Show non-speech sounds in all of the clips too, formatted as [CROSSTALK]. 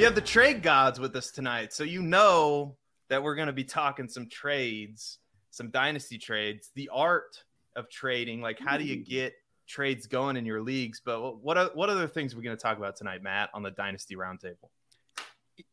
We have the trade gods with us tonight, so you know that we're going to be talking some trades, some dynasty trades, the art of trading. Like, how do you get trades going in your leagues? But what what other things are we going to talk about tonight, Matt, on the dynasty roundtable?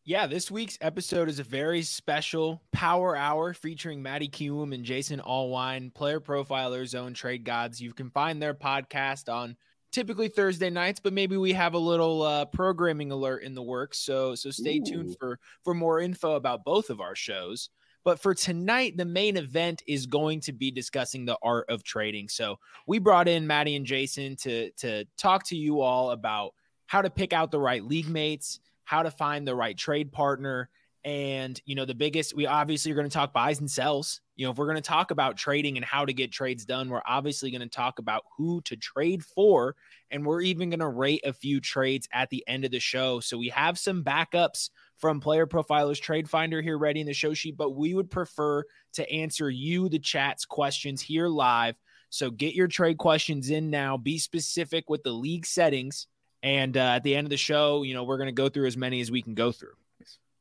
Yeah, this week's episode is a very special power hour featuring Matty Kiwoom and Jason Allwine, player profilers, own trade gods. You can find their podcast on typically Thursday nights, but maybe we have a little uh, programming alert in the works. So so stay Ooh. tuned for for more info about both of our shows. But for tonight, the main event is going to be discussing the art of trading. So we brought in Matty and Jason to to talk to you all about how to pick out the right league mates, how to find the right trade partner, and you know the biggest. We obviously are going to talk buys and sells you know, if we're going to talk about trading and how to get trades done, we're obviously going to talk about who to trade for. And we're even going to rate a few trades at the end of the show. So we have some backups from Player Profilers Trade Finder here ready in the show sheet, but we would prefer to answer you, the chat's questions here live. So get your trade questions in now. Be specific with the league settings. And uh, at the end of the show, you know, we're going to go through as many as we can go through.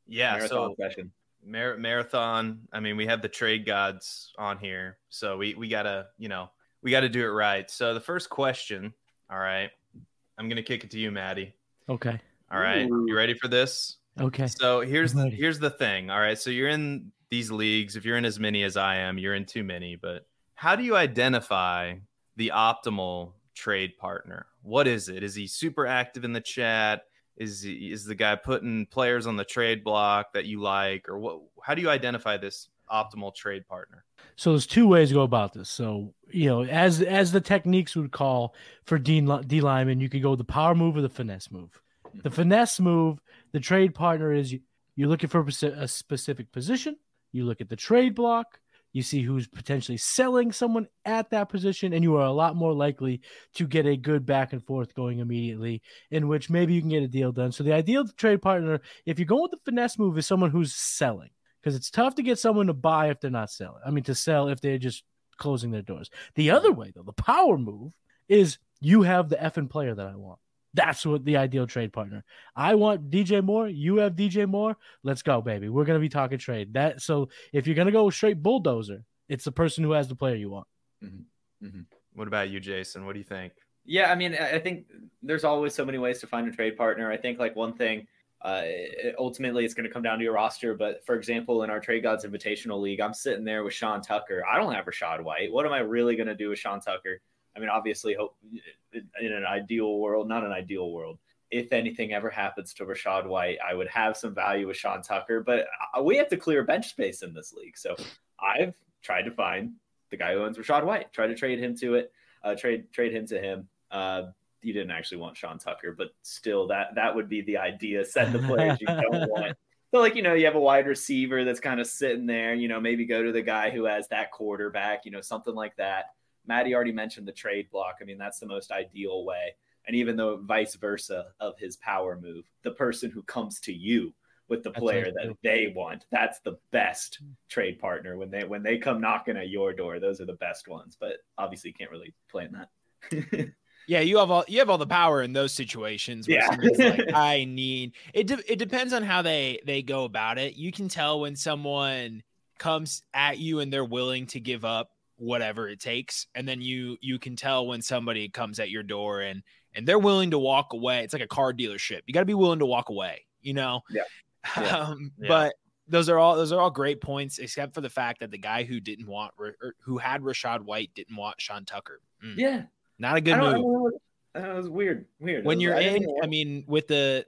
Yeah. Marathon so session. Mar- marathon. I mean, we have the trade gods on here, so we we gotta you know we gotta do it right. So the first question, all right, I'm gonna kick it to you, Matty. Okay. All right, Ooh. you ready for this? Okay. So here's the, here's the thing. All right, so you're in these leagues. If you're in as many as I am, you're in too many. But how do you identify the optimal trade partner? What is it? Is he super active in the chat? Is is the guy putting players on the trade block that you like or what how do you identify this optimal trade partner? So there's two ways to go about this. So you know as as the techniques would call for Dean d lineman you could go the power move or the finesse move. Mm-hmm. The finesse move the trade partner is you're looking for a specific position. You look at the trade block you see who's potentially selling someone at that position, and you are a lot more likely to get a good back and forth going immediately, in which maybe you can get a deal done. So the ideal trade partner, if you're going with the finesse move, is someone who's selling because it's tough to get someone to buy if they're not selling. I mean, to sell if they're just closing their doors. The other way, though, the power move is you have the effing player that I want. That's what the ideal trade partner. I want DJ Moore. You have DJ Moore. Let's go, baby. We're gonna be talking trade. That so if you're gonna go straight bulldozer, it's the person who has the player you want. Mm-hmm. Mm-hmm. What about you, Jason? What do you think? Yeah, I mean, I think there's always so many ways to find a trade partner. I think like one thing, uh, ultimately it's going to come down to your roster. But for example, in our Trade Gods Invitational League, I'm sitting there with Sean Tucker. I don't have Rachaad White. What am I really going to do with Sean Tucker? I mean, obviously, hope in an ideal world, not an ideal world. If anything ever happens to Rachaad White, I would have some value with Sean Tucker, but uh, we have to clear bench space in this league. So I've tried to find the guy who owns Rachaad White, try to trade him to it, uh, trade trade him to him. Uh, you didn't actually want Sean Tucker, but still, that that would be the idea. Send the players you don't [LAUGHS] want. So, like, you know, you have a wide receiver that's kind of sitting there, you know, maybe go to the guy who has that quarterback, you know, something like that. Matty already mentioned the trade block. I mean, that's the most ideal way. And even though vice versa of his power move, the person who comes to you with the player that they want, that's the best hmm. trade partner when they when they come knocking at your door. Those are the best ones. But obviously, you can't really plan that. [LAUGHS] yeah, you have all you have all the power in those situations. Yeah, like, [LAUGHS] I need it. De- it depends on how they they go about it. You can tell when someone comes at you and they're willing to give up whatever it takes and then you you can tell when somebody comes at your door and and they're willing to walk away it's like a car dealership you got to be willing to walk away you know yeah. [LAUGHS] yeah. Um, yeah. but those are all those are all great points except for the fact that the guy who didn't want who had Rachaad White didn't want Sean Tucker mm. yeah not a good move that was weird weird when was, you're in I mean with the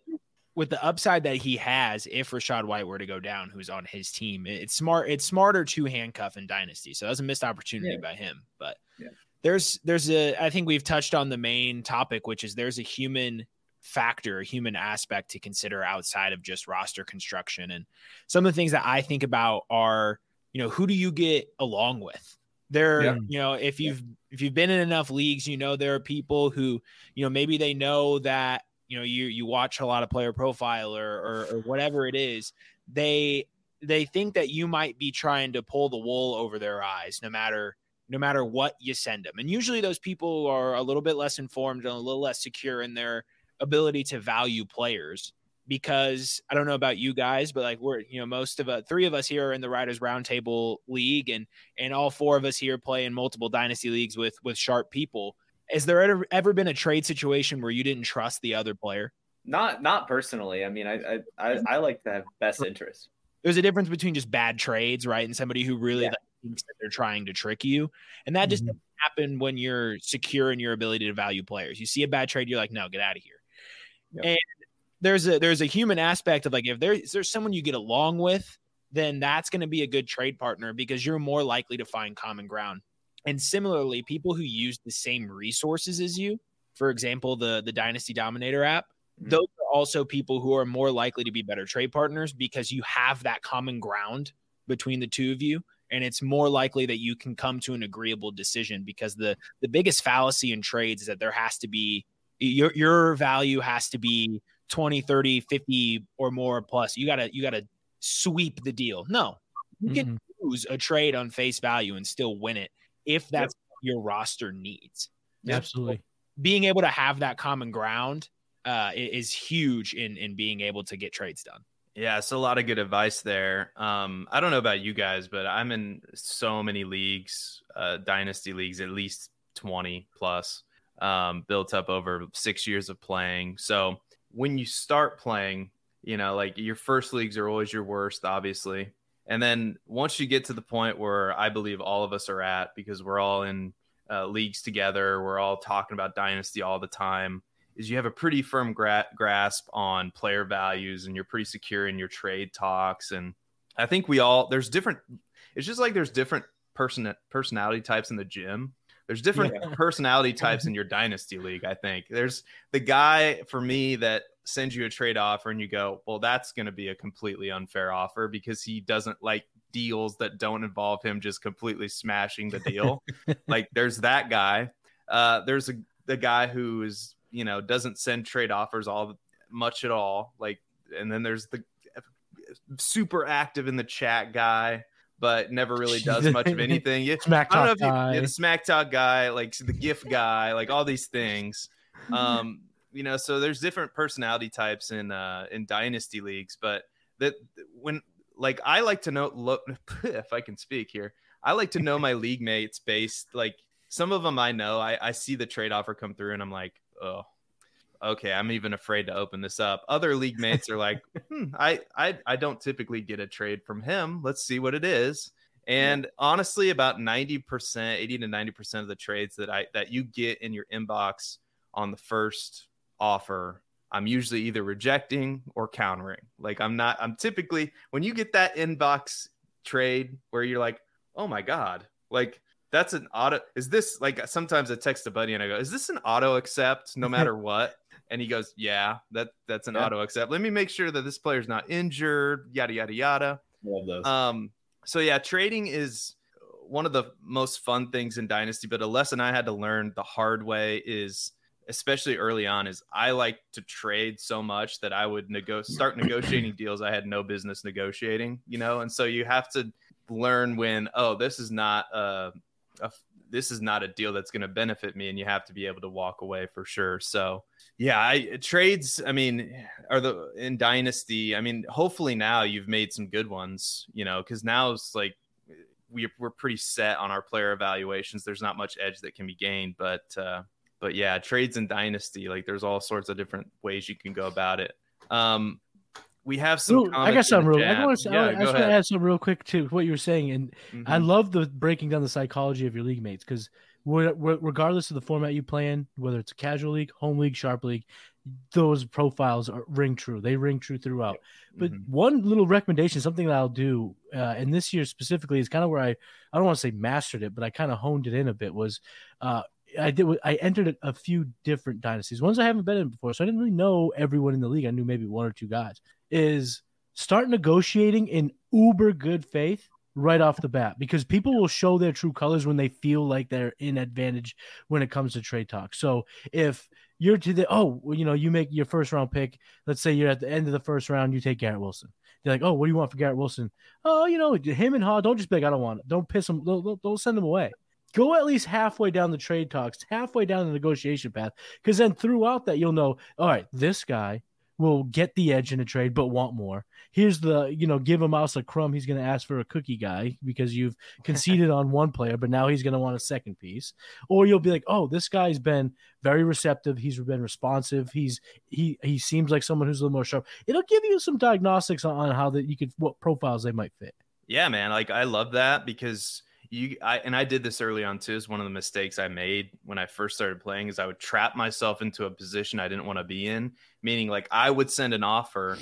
with the upside that he has, if Rachaad White were to go down, who's on his team, it's smart. It's smarter to handcuff in dynasty. So that's a missed opportunity yeah. by him. But yeah. there's there's a I think we've touched on the main topic, which is there's a human factor, a human aspect to consider outside of just roster construction. And some of the things that I think about are, you know, who do you get along with? There, yeah. you know, if you've if you've been in enough leagues, you know there are people who, you know, maybe they know that you know you you watch a lot of player profile or, or, or whatever it is they they think that you might be trying to pull the wool over their eyes no matter no matter what you send them and usually those people are a little bit less informed and a little less secure in their ability to value players because I don't know about you guys, but like we're you know most of us, three of us here are in the Riders Roundtable League, and and all four of us here play in multiple dynasty leagues with with sharp people. Has there ever, ever been a trade situation where you didn't trust the other player? Not not personally. I mean, I I, I, I like to have best interest. There's a difference between just bad trades, right, and somebody who really Yeah. like, thinks that they're trying to trick you, and that just Mhm. doesn't happen when you're secure in your ability to value players. You see a bad trade, you're like, no, get out of here. Yep. And there's a there's a human aspect of like if there is there's someone you get along with, then that's going to be a good trade partner because you're more likely to find common ground. And similarly, people who use the same resources as you, for example, the the Dynasty Dominator app, Mhm. those are also people who are more likely to be better trade partners because you have that common ground between the two of you and it's more likely that you can come to an agreeable decision because the the biggest fallacy in trades is that there has to be your your value has to be 20 30 50 or more plus you gotta you gotta sweep the deal no you can Mhm. lose a trade on face value and still win it if that's what your roster needs Absolutely. being able to have that common ground uh, is huge in in being able to get trades done Yeah, so a lot of good advice there. Um, I don't know about you guys, but I'm in so many leagues, uh, dynasty leagues, at least 20 plus, um, built up over six years of playing. So when you start playing, you know, like your first leagues are always your worst, obviously. And then once you get to the point where I believe all of us are at, because we're all in uh, leagues together, we're all talking about dynasty all the time is you have a pretty firm gra- grasp on player values and you're pretty secure in your trade talks. And i think we all there's different it's just like there's different person personality types in the gym. There's different personality types in your dynasty league i think. There's the guy for me that sends you a trade offer and you go well that's going to be a completely unfair offer because he doesn't like deals that don't involve him just completely smashing the deal [LAUGHS] like there's that guy uh there's a the guy who is you know doesn't send trade offers all much at all like and then there's the super active in the chat guy but never really does [LAUGHS] much of anything you, Smack I don't know talk if you, guy. yeah, the smack talk guy, like the GIF guy, like all these things. [LAUGHS] Um, you know, so there's different personality types in uh in dynasty leagues, but that when like I like to know lo- [LAUGHS] if I can speak here, I like to know my [LAUGHS] league mates based like some of them I know. I, I see the trade offer come through and I'm like, oh, okay, I'm even afraid to open this up. Other league mates are like, [LAUGHS] hmm, I, I I don't typically get a trade from him. Let's see what it is. And honestly, about 90%, 80 to 90% of the trades that I that you get in your inbox on the first offer, I'm usually either rejecting or countering. Like I'm not, I'm typically when you get that inbox trade where you're like, oh my God, like that's an auto is this like sometimes I text a buddy and I go, Is this an auto accept no [LAUGHS] matter what? And he goes, Yeah, that that's an Yeah. auto accept. Let me make sure that this player's not injured, yada yada yada. Love those. Um, so yeah, trading is one of the most fun things in Dynasty, but a lesson I had to learn the hard way is especially early on is I like to trade so much that I would nego- start negotiating deals I had no business negotiating, you know, and so you have to learn when oh this is not a, a this is not a deal that's going to benefit me and you have to be able to walk away for sure. So yeah i trades i mean are the in dynasty i mean hopefully now you've made some good ones you know because now it's like we, we're pretty set on our player evaluations. There's not much edge that can be gained but uh but yeah trades in dynasty like there's all sorts of different ways you can go about it um we have some Ooh, I got some real. I to. Yeah, I, I go just want to add something real quick to what you were saying, and I Mhm. love the breaking down the psychology of your league mates because regardless of the format you play in, whether it's a casual league, home league, sharp league, those profiles are, ring true. They ring true throughout. But Mhm. one little recommendation, something that I'll do, uh, and this year specifically is kind of where I I don't want to say mastered it, but I kind of honed it in a bit. Was uh, I did I entered a, few different dynasties, ones I haven't been in before, so I didn't really know everyone in the league. I knew maybe one or two guys. Is start negotiating in uber good faith right off the bat because people will show their true colors when they feel like they're in advantage when it comes to trade talk. So if you're to the oh well, you know you make your first round pick, let's say you're at the end of the first round, you take Garrett Wilson. They're like, oh, what do you want for Garrett Wilson? Oh, you know him and Ha. Don't just be like, I don't want it. Don't piss him. Don't- don't send him away. Go at least halfway down the trade talks, halfway down the negotiation path, because then throughout that you'll know, all right, this guy will get the edge in a trade but want more. Here's the, you know, give a mouse a crumb. He's going to ask for a cookie guy because you've [LAUGHS] conceded on one player, but now he's going to want a second piece. Or you'll be like, oh, this guy's been very receptive. He's been responsive. He's he he seems like someone who's a little more sharp. It'll give you some diagnostics on, on how that you could what profiles they might fit. Yeah, man. Like I love that because you I and I did this early on too. Is one of the mistakes I made when I first started playing is I would trap myself into a position I didn't want to be in. Meaning, like I would send an offer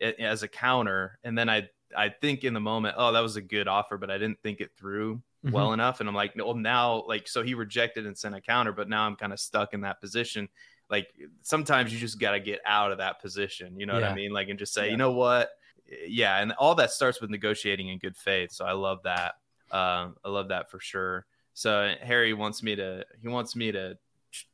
as a counter, and then I I think in the moment, oh, that was a good offer, but I didn't think it through mm-hmm. well enough, and I'm like, well, now like so he rejected and sent a counter, but now I'm kind of stuck in that position. Like sometimes you just got to get out of that position. You know yeah. what I mean? Like and just say, yeah. you know what? Yeah, and all that starts with negotiating in good faith. So I love that. Uh, I love that for sure. So Harry wants me to he wants me to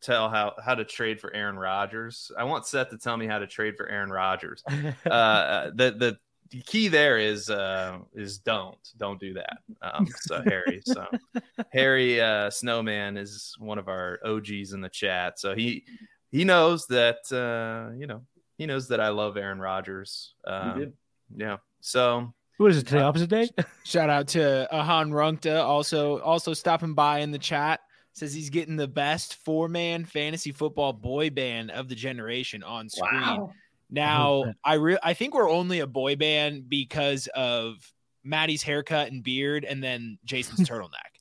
tell how how to trade for Aaron Rodgers. I want Seth to tell me how to trade for Aaron Rodgers. [LAUGHS] uh, the the key there is uh, is don't don't do that. Um, so Harry, so [LAUGHS] Harry uh, Snowman is one of our OGs in the chat. So he he knows that uh, you know he knows that I love Aaron Rodgers. Um, yeah. So what is it today? Uh, opposite day. Shout out to Ahan Runkta, also also stopping by in the chat. Says he's getting the best four man fantasy football boy band of the generation on screen. Wow. Now, I re- I think we're only a boy band because of Matty's haircut and beard, and then Jason's [LAUGHS] turtleneck.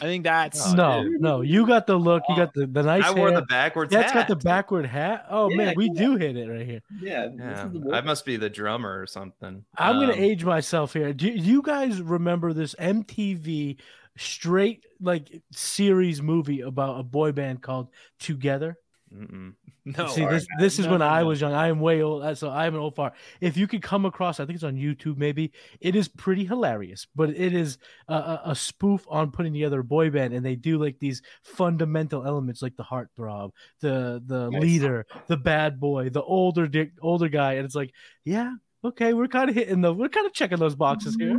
I think that's no, dude. no. You got the look. You got the, the nice. I wore the backwards. That's got the backward hat. Oh yeah, man, we yeah. do hit it right here. Yeah, yeah. I must be the drummer or something. I'm um, gonna age myself here. Do, do you guys remember this MTV straight like series movie about a boy band called 2gether? Mm-mm. [LAUGHS] No, see this. This is no, when no, I was young. I am way old, so I'm an old far. If you could come across, I think it's on YouTube. Maybe it is pretty hilarious, but it is a, a, spoof on putting together a boy band, and they do like these fundamental elements, like the heartthrob, the the nice. leader, the bad boy, the older dick, older guy, and it's like, yeah, okay, we're kind of hitting the, we're kind of checking those boxes here.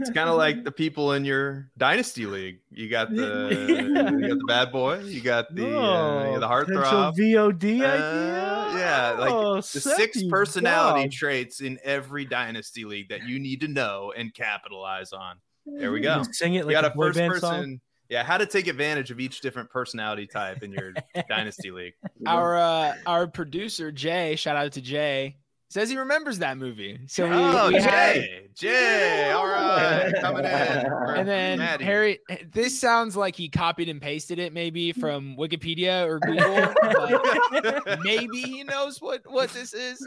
It's kind of like the people in your dynasty league. You got [LAUGHS] the, yeah. you got the bad boy, you got the, oh, uh, the heartthrob, VOD uh, idea. Yeah, like oh, the six personality dog. traits in every dynasty league that you need to know and capitalize on. There we go. Sing it like you got a, a first person. Song? Yeah, how to take advantage of each different personality type in your [LAUGHS] dynasty league. Our uh, our producer Jay, shout out to Jay Says he remembers that movie. So we, oh, we Jay, had... [LAUGHS] Jay, all right, coming in. And then Matty. Harry, this sounds like he copied and pasted it, maybe from Wikipedia or [LAUGHS] Google. maybe he knows what what this is.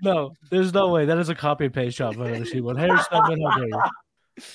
No, there's no way. That is a copy and paste job I've ever seen one. Harry Stubman, how dare you?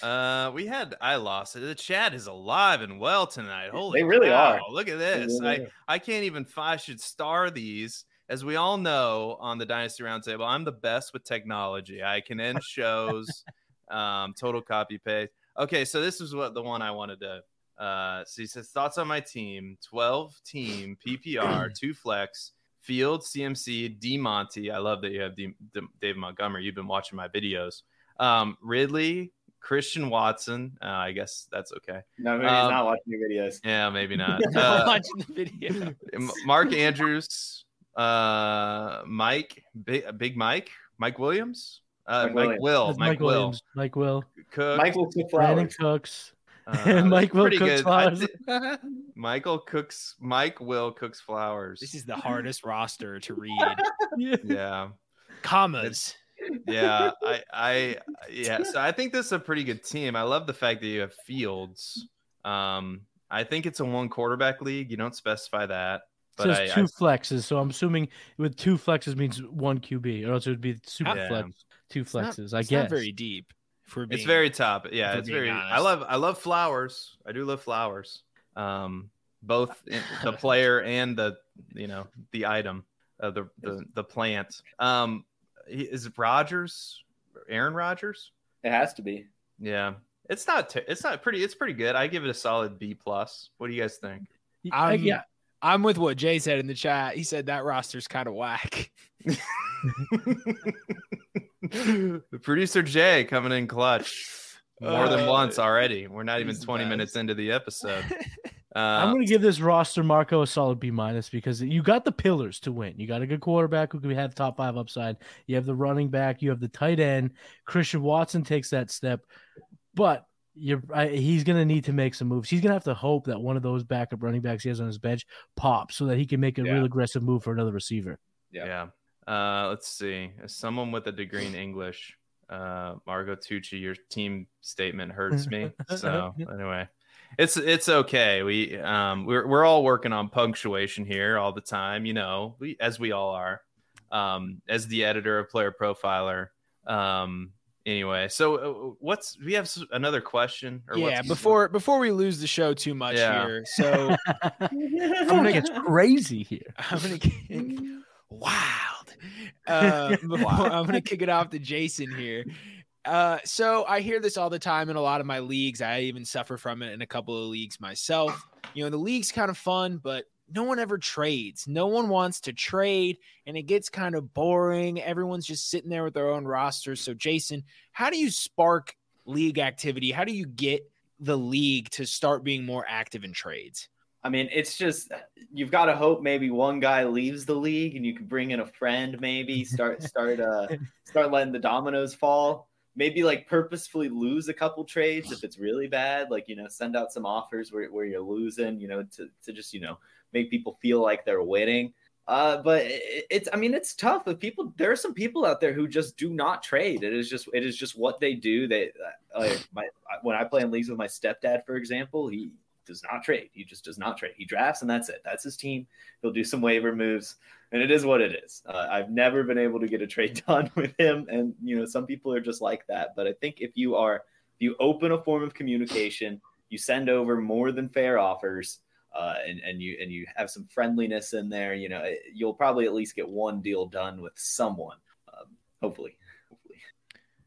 Uh, we had I lost it. The chat is alive and well tonight. Holy, they really cow. are. Look at this. Really I I can't even. I should star these as we all know on the Dynasty Roundtable, I'm the best with technology. I can end shows, [LAUGHS] um, total copy paste. Okay, so this is what the one I wanted to. Uh, so he says thoughts on my team: 12 team PPR, [CLEARS THROAT] two flex, Field, CMC, D Monty. I love that you have D, D, David Montgomery. You've been watching my videos. Um, Ridley, Christian Watson. Uh, I guess that's okay. No, maybe um, he's not watching your videos. Yeah, maybe not. [LAUGHS] Uh, watching the video. [LAUGHS] Mark Andrews, uh, Mike, Big, Big Mike, Mike Williams, uh, Mike, Mike Will, Mike, Mike, Will, Williams, Mike Will, Cook, Michael Brandin Cooks. Uh, [LAUGHS] Mike Will cooks flowers. [LAUGHS] Michael cooks. Mike Will cooks flowers. This is the hardest roster to read. [LAUGHS] yeah, commas. yeah, I, I, yeah. So I think this is a pretty good team. I love the fact that you have Fields. Um, I think it's a one quarterback league. You don't specify that. But says I, two I, flexes, so I'm assuming with two flexes means one QB, or else it would be super yeah. flex, two flexes. Not, I guess very deep. For being, it's very top. Yeah, it's very. Honest. I love I love flowers. I do love flowers. Um, both [LAUGHS] the player and the you know the item, uh, the the the plant. Um, is it Rodgers? Aaron Rodgers? It has to be. Yeah, it's not. T- it's not pretty. It's pretty good. I give it a solid B plus. What do you guys think? Um, yeah, I'm with what Jay said in the chat. He said that roster's kind of whack. [LAUGHS] the producer Jay coming in clutch more uh, than once already. We're not even 20 nice. minutes into the episode. [LAUGHS] Uh, I'm going to give this roster Marco a solid B minus because you got the pillars to win. You got a good quarterback who can have top five upside. You have the running back. You have the tight end. Christian Watson takes that step, but you're I, he's going to need to make some moves. He's going to have to hope that one of those backup running backs he has on his bench pops so that he can make a Yeah. real aggressive move for another receiver. Yeah. yeah. Uh, let's see. As someone with a degree in English, uh, Margot Tucci, your team statement hurts me. [LAUGHS] So anyway, it's it's okay. We um we're we're all working on punctuation here all the time. You know, we as we all are. Um, as the editor of Player Profiler. Um. Anyway, so uh, what's we have another question? Or yeah, what's- before before we lose the show too much Yeah. here. So [LAUGHS] Phone gets crazy here. [LAUGHS] I'm gonna kick, [LAUGHS] wild. Uh, before, I'm gonna kick it off to Jason here. Uh, so I hear this all the time in a lot of my leagues. I even suffer from it in a couple of leagues myself. You know, the league's kind of fun, but no one ever trades. No one wants to trade, and it gets kind of boring. Everyone's just sitting there with their own rosters. So, Jason, how do you spark league activity? How do you get the league to start being more active in trades? I mean, it's just you've got to hope maybe one guy leaves the league and you can bring in a friend, maybe [LAUGHS] start start uh start letting the dominoes fall. Maybe like purposefully lose a couple trades if it's really bad. Like you know, send out some offers where, where you're losing. You know, to to just you know make people feel like they're winning. Uh, but it, it's I mean it's tough. If people there are some people out there who just do not trade. It is just it is just what they do. They uh, like my when I play in leagues with my stepdad, for example, he does not trade. He just does not trade. He drafts and that's it. That's his team. He'll do some waiver moves, and it is what it is. Uh, I've never been able to get a trade [LAUGHS] done with him, and you know some people are just like that. But I think if you are, if you open a form of communication, you send over more than fair offers, uh, and and you and you have some friendliness in there. You know, it- you'll probably at least get one deal done with someone. Um, hopefully, hopefully.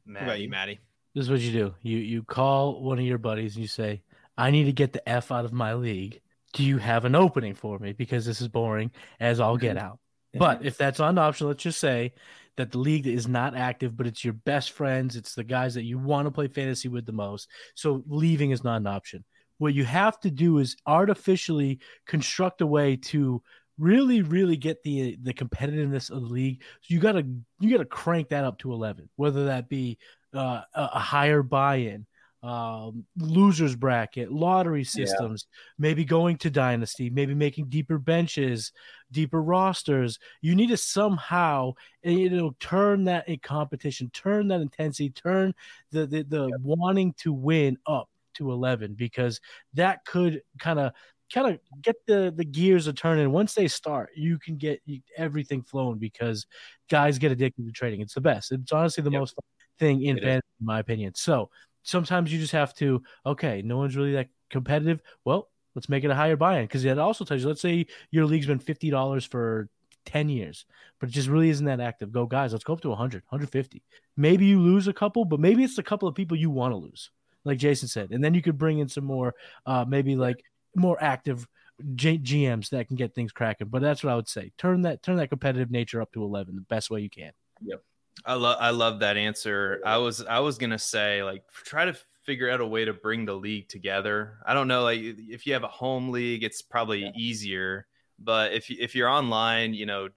What about you, Matty? This is what you do. You you call one of your buddies and you say, "I need to get the f out of my league. Do you have an opening for me? Because this is boring as all get out." But if that's not an option, let's just say that the league is not active, but it's your best friends, it's the guys that you want to play fantasy with the most. So leaving is not an option. What you have to do is artificially construct a way to really, really get the the competitiveness of the league. So you gotta you gotta crank that up to eleven, whether that be uh, a, higher buy-in, um, losers bracket, lottery systems, maybe going to dynasty, maybe making deeper benches, deeper rosters. You need to somehow eh, you know turn that in competition, turn that intensity, turn the the, the wanting to win up to 11 because that could kind of kind of get the the gears a turning. Once they start you can get everything flowing because guys get addicted to trading. It's the best. It's honestly the Yep. most fun thing in It is. fantasy in my opinion. So sometimes you just have to okay no one's really that competitive. Well let's make it a higher buy-in because it also tells you let's say your league's been $50 for 10 years but it just really isn't that active. Go guys let's go up to 100 150 maybe you lose a couple but maybe it's a couple of people you want to lose like jason said and then you could bring in some more uh maybe like more active G- gms that can get things cracking but that's what i would say turn that turn that competitive nature up to 11 the best way you can Yep. I love I love that answer. I was I was gonna say like try to figure out a way to bring the league together. I don't know like if you have a home league, it's probably Yeah. easier. But if if you're online, you know,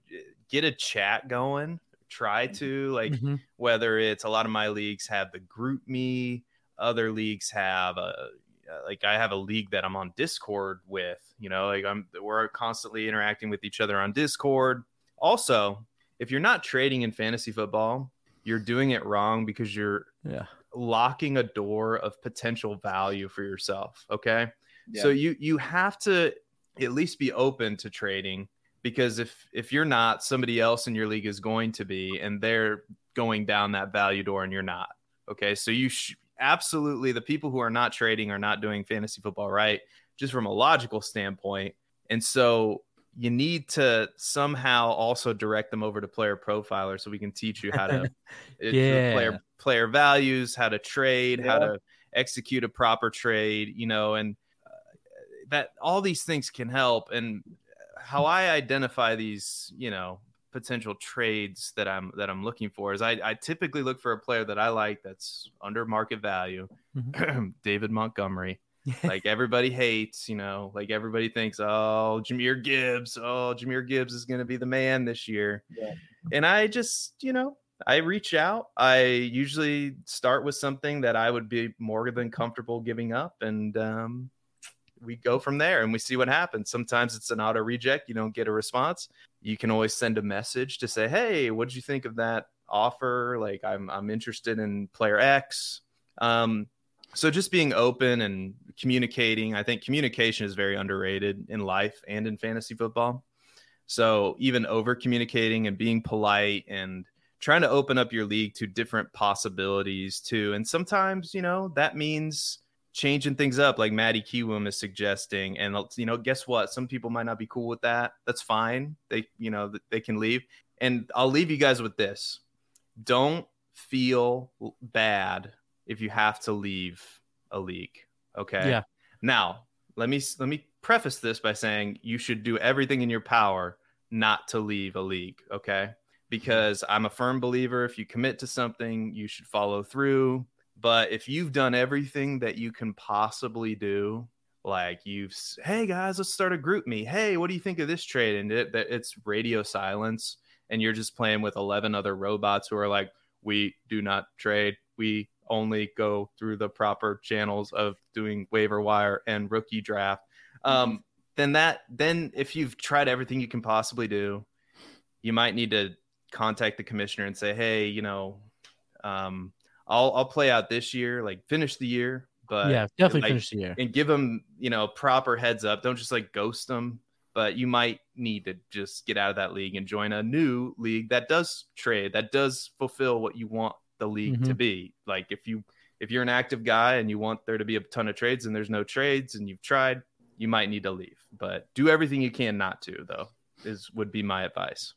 get a chat going. Try to like Mhm. whether it's a lot of my leagues have the group me, other leagues have a like I have a league that I'm on Discord with. You know, like I'm we're constantly interacting with each other on Discord. Also, if you're not trading in fantasy football, you're doing it wrong because you're yeah locking a door of potential value for yourself. Okay. Yeah. So you you have to at least be open to trading because if if you're not, somebody else in your league is going to be, and they're going down that value door, and you're not. Okay. So you sh- absolutely the people who are not trading are not doing fantasy football right, just from a logical standpoint. And so you need to somehow also direct them over to player profiler so we can teach you how to [LAUGHS] Yeah. player player values how to trade how to execute a proper trade you know and uh, that all these things can help and how i identify these you know potential trades that i'm that i'm looking for is i, I typically look for a player that i like that's under market value [CLEARS THROAT] david montgomery [LAUGHS] like everybody hates, you know, like everybody thinks, oh, Jahmyr Gibbs, oh, Jahmyr Gibbs is going to be the man this year. Yeah. And I just, you know, I reach out. I usually start with something that I would be more than comfortable giving up. And um, we go from there and we see what happens. Sometimes it's an auto reject, you don't get a response. You can always send a message to say, hey, what did you think of that offer? Like, I'm, I'm interested in player X. Um, so just being open and communicating i think communication is very underrated in life and in fantasy football so even over communicating and being polite and trying to open up your league to different possibilities too and sometimes you know that means changing things up like matty kiwoom is suggesting and you know guess what some people might not be cool with that that's fine they you know they can leave and i'll leave you guys with this don't feel bad if you have to leave a league. Okay. Yeah. Now, let me let me preface this by saying you should do everything in your power not to leave a league, okay? Because I'm a firm believer if you commit to something, you should follow through. But if you've done everything that you can possibly do, like you've, hey guys, let's start a GroupMe. Hey, what do you think of this trade? And it, it's radio silence, and you're just playing with 11 other robots who are like, we do not trade. We only go through the proper channels of doing waiver wire and rookie draft. Um. Then that then if you've tried everything you can possibly do, you might need to contact the commissioner and say, hey, you know, um, I'll I'll play out this year, like finish the year, but yeah, definitely like, finish the year and give them you know proper heads up. Don't just like ghost them. But you might need to just get out of that league and join a new league that does trade, that does fulfill what you want the league mm-hmm. to be. Like if you if you're an active guy and you want there to be a ton of trades and there's no trades and you've tried, you might need to leave. But do everything you can not to though is would be my advice.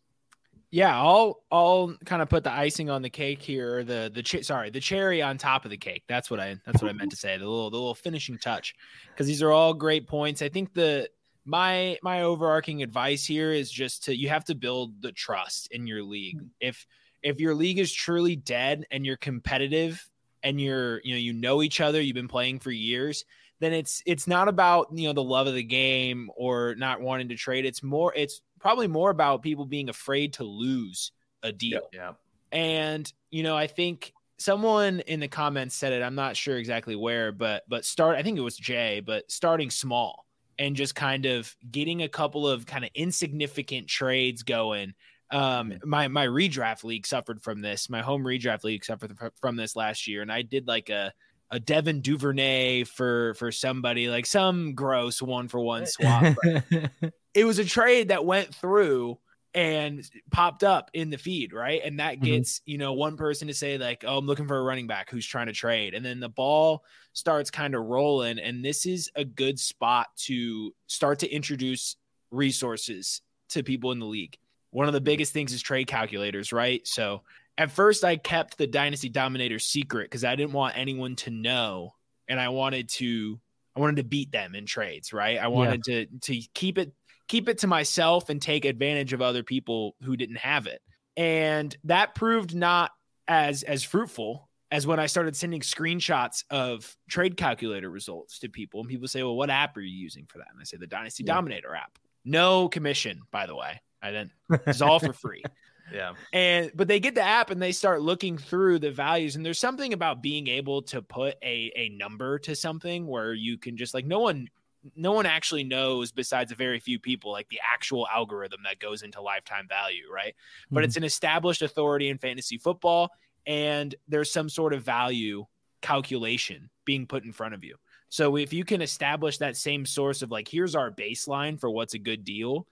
Yeah, I'll I'll kind of put the icing on the cake here, the the ch- sorry, the cherry on top of the cake. That's what I that's what I meant to say. The little the little finishing touch, because these are all great points. I think the my my overarching advice here is just to you have to build the trust in your league. Mm-hmm. If if your league is truly dead and you're competitive and you're you know you know each other you've been playing for years then it's it's not about you know the love of the game or not wanting to trade it's more it's probably more about people being afraid to lose a deal. Yeah. And you know i think someone in the comments said it i'm not sure exactly where but but start i think it was jay but starting small and just kind of getting a couple of kind of insignificant trades going. Um, my my redraft league suffered from this. My home redraft league suffered from this last year, and I did like a a Devin Duvernay for for somebody like some gross one for one swap. [LAUGHS] it was a trade that went through and popped up in the feed, right? And that mm-hmm. gets, mm-hmm. you know, one person to say, like, oh, I'm looking for a running back who's trying to trade. And then the ball starts kind of rolling. And this is a good spot to start to introduce resources to people in the league. One of the biggest things is trade calculators, right? So at first I kept the Dynasty Dominator secret because I didn't want anyone to know and I wanted to I wanted to beat them in trades, right? I wanted yeah. to to keep it keep it to myself and take advantage of other people who didn't have it. And that proved not as as fruitful as when I started sending screenshots of trade calculator results to people. And people say, Well, what app are you using for that? And I say the Dynasty yeah. Dominator app. No commission, by the way. I didn't. It's all for free. [LAUGHS] yeah. And but they get the app and they start looking through the values. And there's something about being able to put a a number to something where you can just like no one no one actually knows besides a very few people like the actual algorithm that goes into lifetime value, right? Mm-hmm. But it's an established authority in fantasy football and there's some sort of value calculation being put in front of you. So if you can establish that same source of like here's our baseline for what's a good deal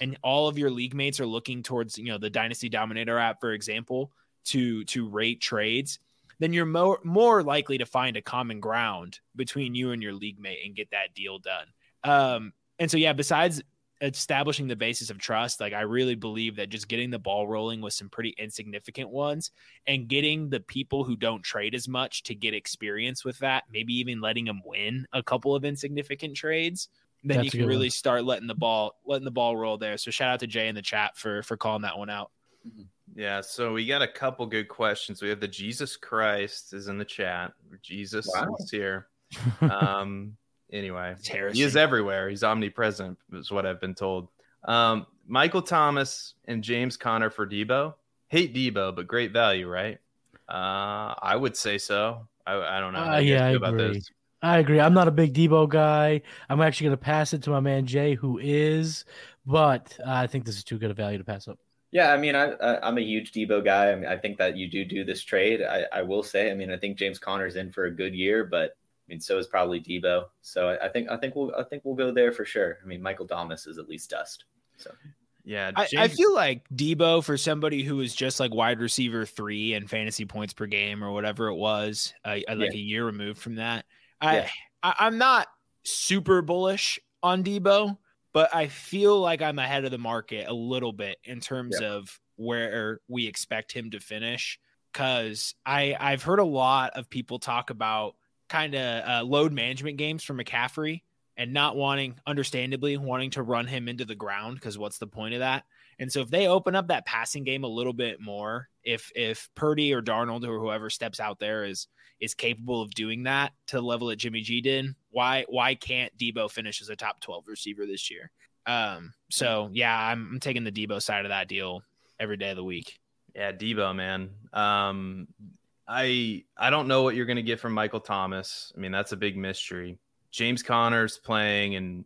and all of your league mates are looking towards you know the dynasty dominator app for example to to rate trades then you're more more likely to find a common ground between you and your league mate and get that deal done. Um and so yeah besides establishing the basis of trust like i really believe that just getting the ball rolling with some pretty insignificant ones and getting the people who don't trade as much to get experience with that maybe even letting them win a couple of insignificant trades then That's you can really one. start letting the ball letting the ball roll there. So shout out to Jay in the chat for for calling that one out. Yeah, so we got a couple good questions. We have the Jesus Christ is in the chat. Jesus wow. is here. [LAUGHS] Um, anyway, he is everywhere. He's omnipresent, is what I've been told. Um, Michael Thomas and James Conner for Debo. Hate Debo, but great value, right? Uh, I would say so. I, I don't know. how Uh, you yeah, I feel about agree. this. I agree. I'm not a big Debo guy. I'm actually going to pass it to my man Jay, who is, but I think this is too good a value to pass up. Yeah, I mean, I, I I'm a huge Debo guy. I mean, I think that you do do this trade. I, I will say, I mean, I think James Conner's in for a good year, but I mean, so is probably Debo. So I, I think I think we'll I think we'll go there for sure. I mean, Michael Thomas is at least dust. So Yeah, I, I feel like Debo for somebody who is just like wide receiver three and fantasy points per game or whatever it was, uh, like a year removed from that. I, Yeah. I I'm not super bullish on Debo, but I feel like I'm ahead of the market a little bit in terms of where we expect him to finish. Cause I I've heard a lot of people talk about kind of uh, load management games for McCaffrey and not wanting, understandably, wanting to run him into the ground because what's the point of that? And so if they open up that passing game a little bit more, if if Purdy or Darnold or whoever steps out there is is capable of doing that to the level that Jimmy G did, why why can't Debo finish as a top twelve receiver this year? Um, so yeah, I'm, I'm taking the Debo side of that deal every day of the week. Yeah, Debo, man. Um, I I don't know what you're going to get from Michael Thomas. I mean, that's a big mystery. James Conner's playing, and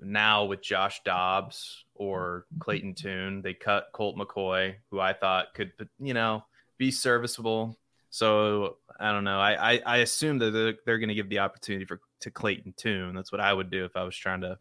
now with Josh Dobbs or Clayton Tune, they cut Colt McCoy, who I thought could, you know, be serviceable. So I don't know. I I, I assume that they're, they're going to give the opportunity for to Clayton Tune. That's what I would do if I was trying to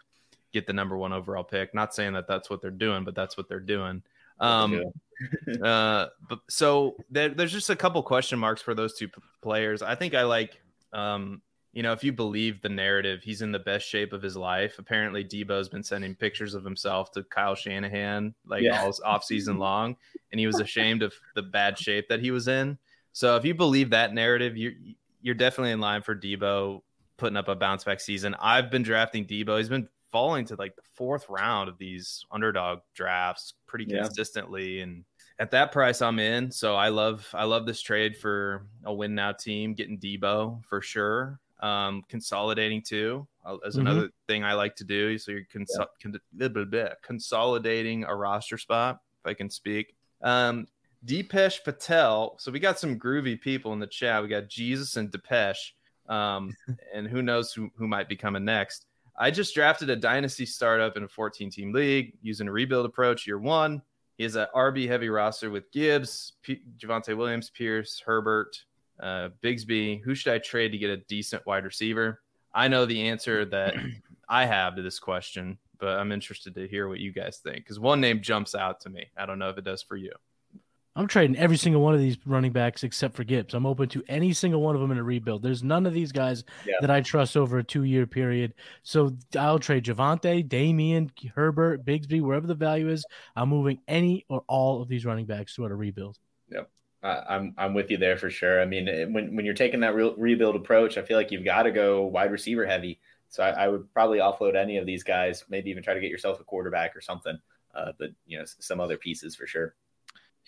get the number one overall pick. Not saying that that's what they're doing, but that's what they're doing. Um, [LAUGHS] [LAUGHS] uh, but so there, there's just a couple question marks for those two p- players. I think I like, um, you know, if you believe the narrative, he's in the best shape of his life. Apparently, Debo's been sending pictures of himself to Kyle Shanahan like Yeah. all off season [LAUGHS] long, and he was ashamed of the bad shape that he was in. So if you believe that narrative, you're you're definitely in line for Debo putting up a bounce back season. I've been drafting Debo. He's been falling to like the fourth round of these underdog drafts pretty Yeah. consistently and at that price I'm in. So I love I love this trade for a win now team getting Debo for sure. Um consolidating too uh, as Mhm. another thing I like to do. So you're conso- con- consolidating a roster spot if I can speak. Um Deepesh Patel. So we got some groovy people in the chat. We got Jesus and Depeche. Um, [LAUGHS] and who knows who, who might be coming next. I just drafted a dynasty startup in a 14 team league using a rebuild approach year one. He has a RB heavy roster with Gibbs, P- Javonte Williams, Pierce, Herbert, uh, Bigsby. Who should I trade to get a decent wide receiver? I know the answer that [CLEARS THROAT] I have to this question, but I'm interested to hear what you guys think because one name jumps out to me. I don't know if it does for you. I'm trading every single one of these running backs except for Gibbs. I'm open to any single one of them in a rebuild. There's none of these guys Yeah. that I trust over a two year period. So I'll trade Javonte, Dameon, Herbert, Bigsby, wherever the value is. I'm moving any or all of these running backs to a rebuild. I, I'm I'm with you there for sure. I mean, when when you're taking that rebuild approach, I feel like you've got to go wide receiver heavy. So I, I would probably offload any of these guys. Maybe even try to get yourself a quarterback or something. Uh, but you know, some other pieces for sure.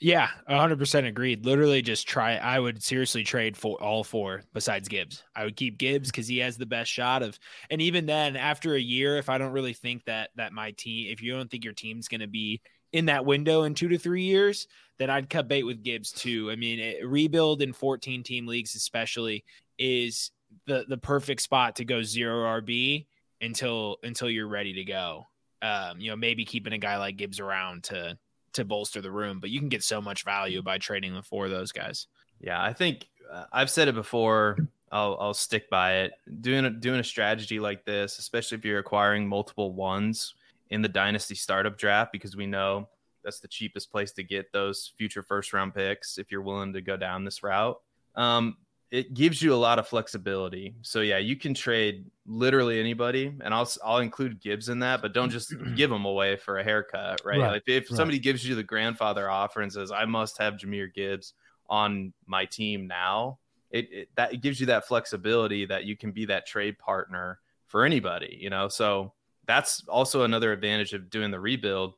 Yeah, 100% agreed. Literally just try I would seriously trade for all four besides Gibbs. I would keep Gibbs cuz he has the best shot of and even then after a year if I don't really think that that my team if you don't think your team's going to be in that window in 2 to 3 years, then I'd cut bait with Gibbs too. I mean, it, rebuild in 14 team leagues especially is the the perfect spot to go 0 RB until until you're ready to go. Um, you know, maybe keeping a guy like Gibbs around to to bolster the room, but you can get so much value by trading the four of those guys. Yeah, I think uh, I've said it before. I'll I'll stick by it. Doing a, doing a strategy like this, especially if you're acquiring multiple ones in the dynasty startup draft, because we know that's the cheapest place to get those future first round picks if you're willing to go down this route. Um, it gives you a lot of flexibility. So yeah, you can trade literally anybody, and I'll I'll include Gibbs in that, but don't just [CLEARS THROAT] give them away for a haircut, right? Right, like if right. somebody gives you the grandfather offer and says, "I must have Jahmyr Gibbs on my team now," it, it that it gives you that flexibility that you can be that trade partner for anybody, you know. So that's also another advantage of doing the rebuild.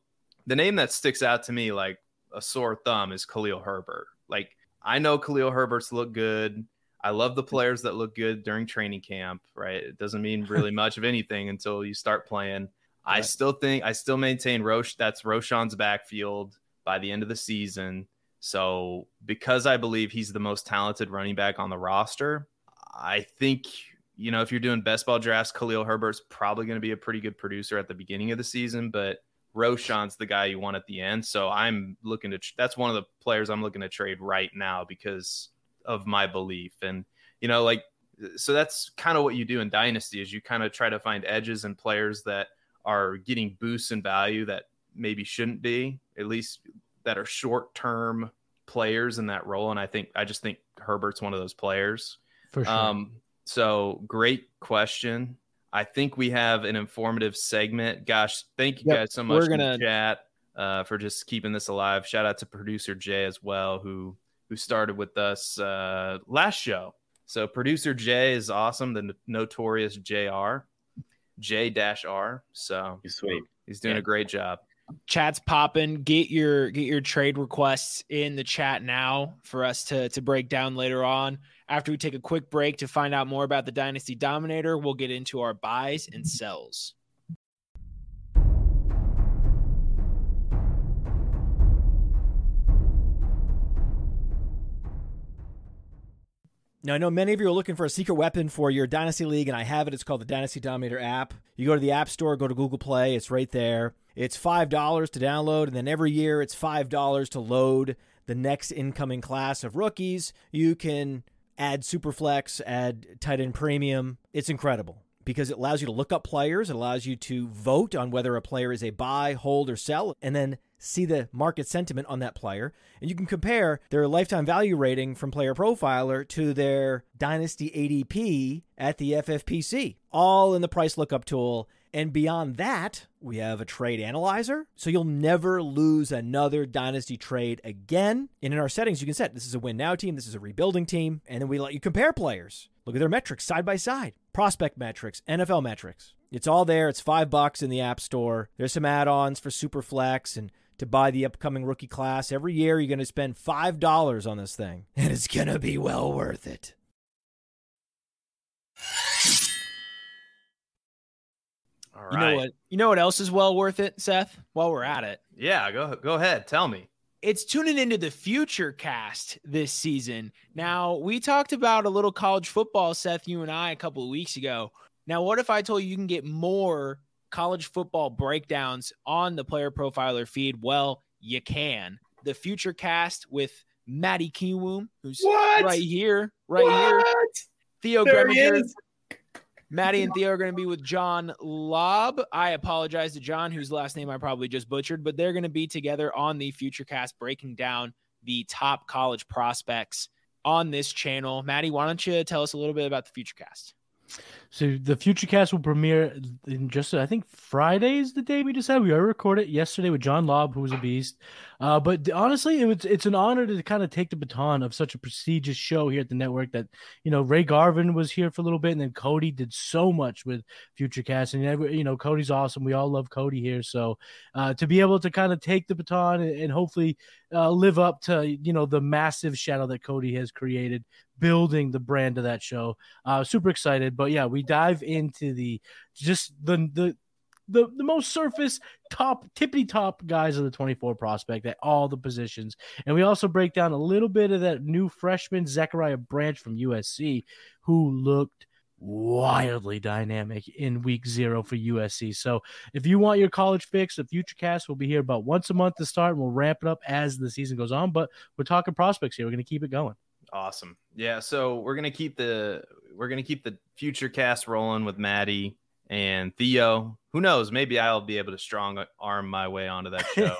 The name that sticks out to me like a sore thumb is Khalil Herbert. Like I know Khalil Herbert's look good. I love the players that look good during training camp, right? It doesn't mean really [LAUGHS] much of anything until you start playing. I still think I still maintain Roche that's Roschon's backfield by the end of the season. So because I believe he's the most talented running back on the roster, I think you know if you're doing best ball drafts, Khalil Herbert's probably going to be a pretty good producer at the beginning of the season, but Roschon's the guy you want at the end. So I'm looking to that's one of the players I'm looking to trade right now because of my belief. And you know, like so that's kind of what you do in dynasty is you kind of try to find edges and players that are getting boosts in value that maybe shouldn't be, at least that are short term players in that role. And I think I just think Herbert's one of those players. for sure. Um, so great question. I think we have an informative segment. Gosh, thank you Yep, guys so we're much in the gonna- chat uh, for just keeping this alive. Shout out to producer Jay as well, who who started with us uh, last show. So producer Jay is awesome, the n- notorious JR, J dash R. So You sweet. he's doing Yeah. a great job. Chat's popping. Get your get your trade requests in the chat now for us to to break down later on. After we take a quick break to find out more about the Dynasty Dominator, we'll get into our buys and sells. Now, I know many of you are looking for a secret weapon for your Dynasty League, and I have it. It's called the Dynasty Dominator app. You go to the App Store, go to Google Play, it's right there. It's $5 to download, and then every year it's $5 to load the next incoming class of rookies. You can add Superflex, add tight end premium. It's incredible because it allows you to look up players, it allows you to vote on whether a player is a buy, hold, or sell, and then see the market sentiment on that player. And you can compare their lifetime value rating from Player Profiler to their Dynasty ADP at the FFPC, all in the price lookup tool. And beyond that, we have a trade analyzer. So you'll never lose another dynasty trade again. And in our settings, you can set this is a win now team, this is a rebuilding team. And then we let you compare players. Look at their metrics side by side prospect metrics, NFL metrics. It's all there. It's five bucks in the App Store. There's some add ons for Superflex and to buy the upcoming rookie class. Every year, you're going to spend $5 on this thing, [LAUGHS] and it's going to be well worth it. All You know what? You know what else is well worth it, Seth? While we're at it, Yeah, go go ahead. Tell me. it's tuning into the future cast this season. Now, we talked about a little college football, Seth, you and I, a couple of weeks ago. Now, what if I told you you can get more college football breakdowns on the player profiler feed? Well, you can. The future cast with Matty Kiwoom, who's What? right here, right here. Theo There he Gremminger, is. Matty and Theo are going to be with John Lobb. I apologize to John, whose last name I probably just butchered, but they're going to be together on the Futurecast breaking down the top college prospects on this channel. Matty, why don't you tell us a little bit about the Futurecast? So the FutureCast will premiere in just I think Friday is the day we decided. We already recorded yesterday with John Lobb, who was a beast. Uh, but honestly, it was it's an honor to kind of take the baton of such a prestigious show here at the network. That you know Ray Garvin was here for a little bit, and then Cody did so much with FutureCast, and every, you know Cody's awesome. We all love Cody here, so uh, to be able to kind of take the baton and, and hopefully uh, live up to you know the massive shadow that Cody has created, building the brand of that show. Uh, super excited, but yeah, we dive into the just the the the, the most surface top tippity top guys of the 24 prospect at all the positions. And we also break down a little bit of that new freshman Zachariah branch from usc who looked wildly dynamic in week zero for usc so if you want your college fix the future cast will be here about once a month to start and we'll ramp it up as the season goes on. But we're talking prospects here. We're going to keep it going Awesome. Yeah, so we're gonna keep the we're gonna keep the future cast rolling with Matty and Theo. Who knows? Maybe I'll be able to strong arm my way onto that [LAUGHS] show.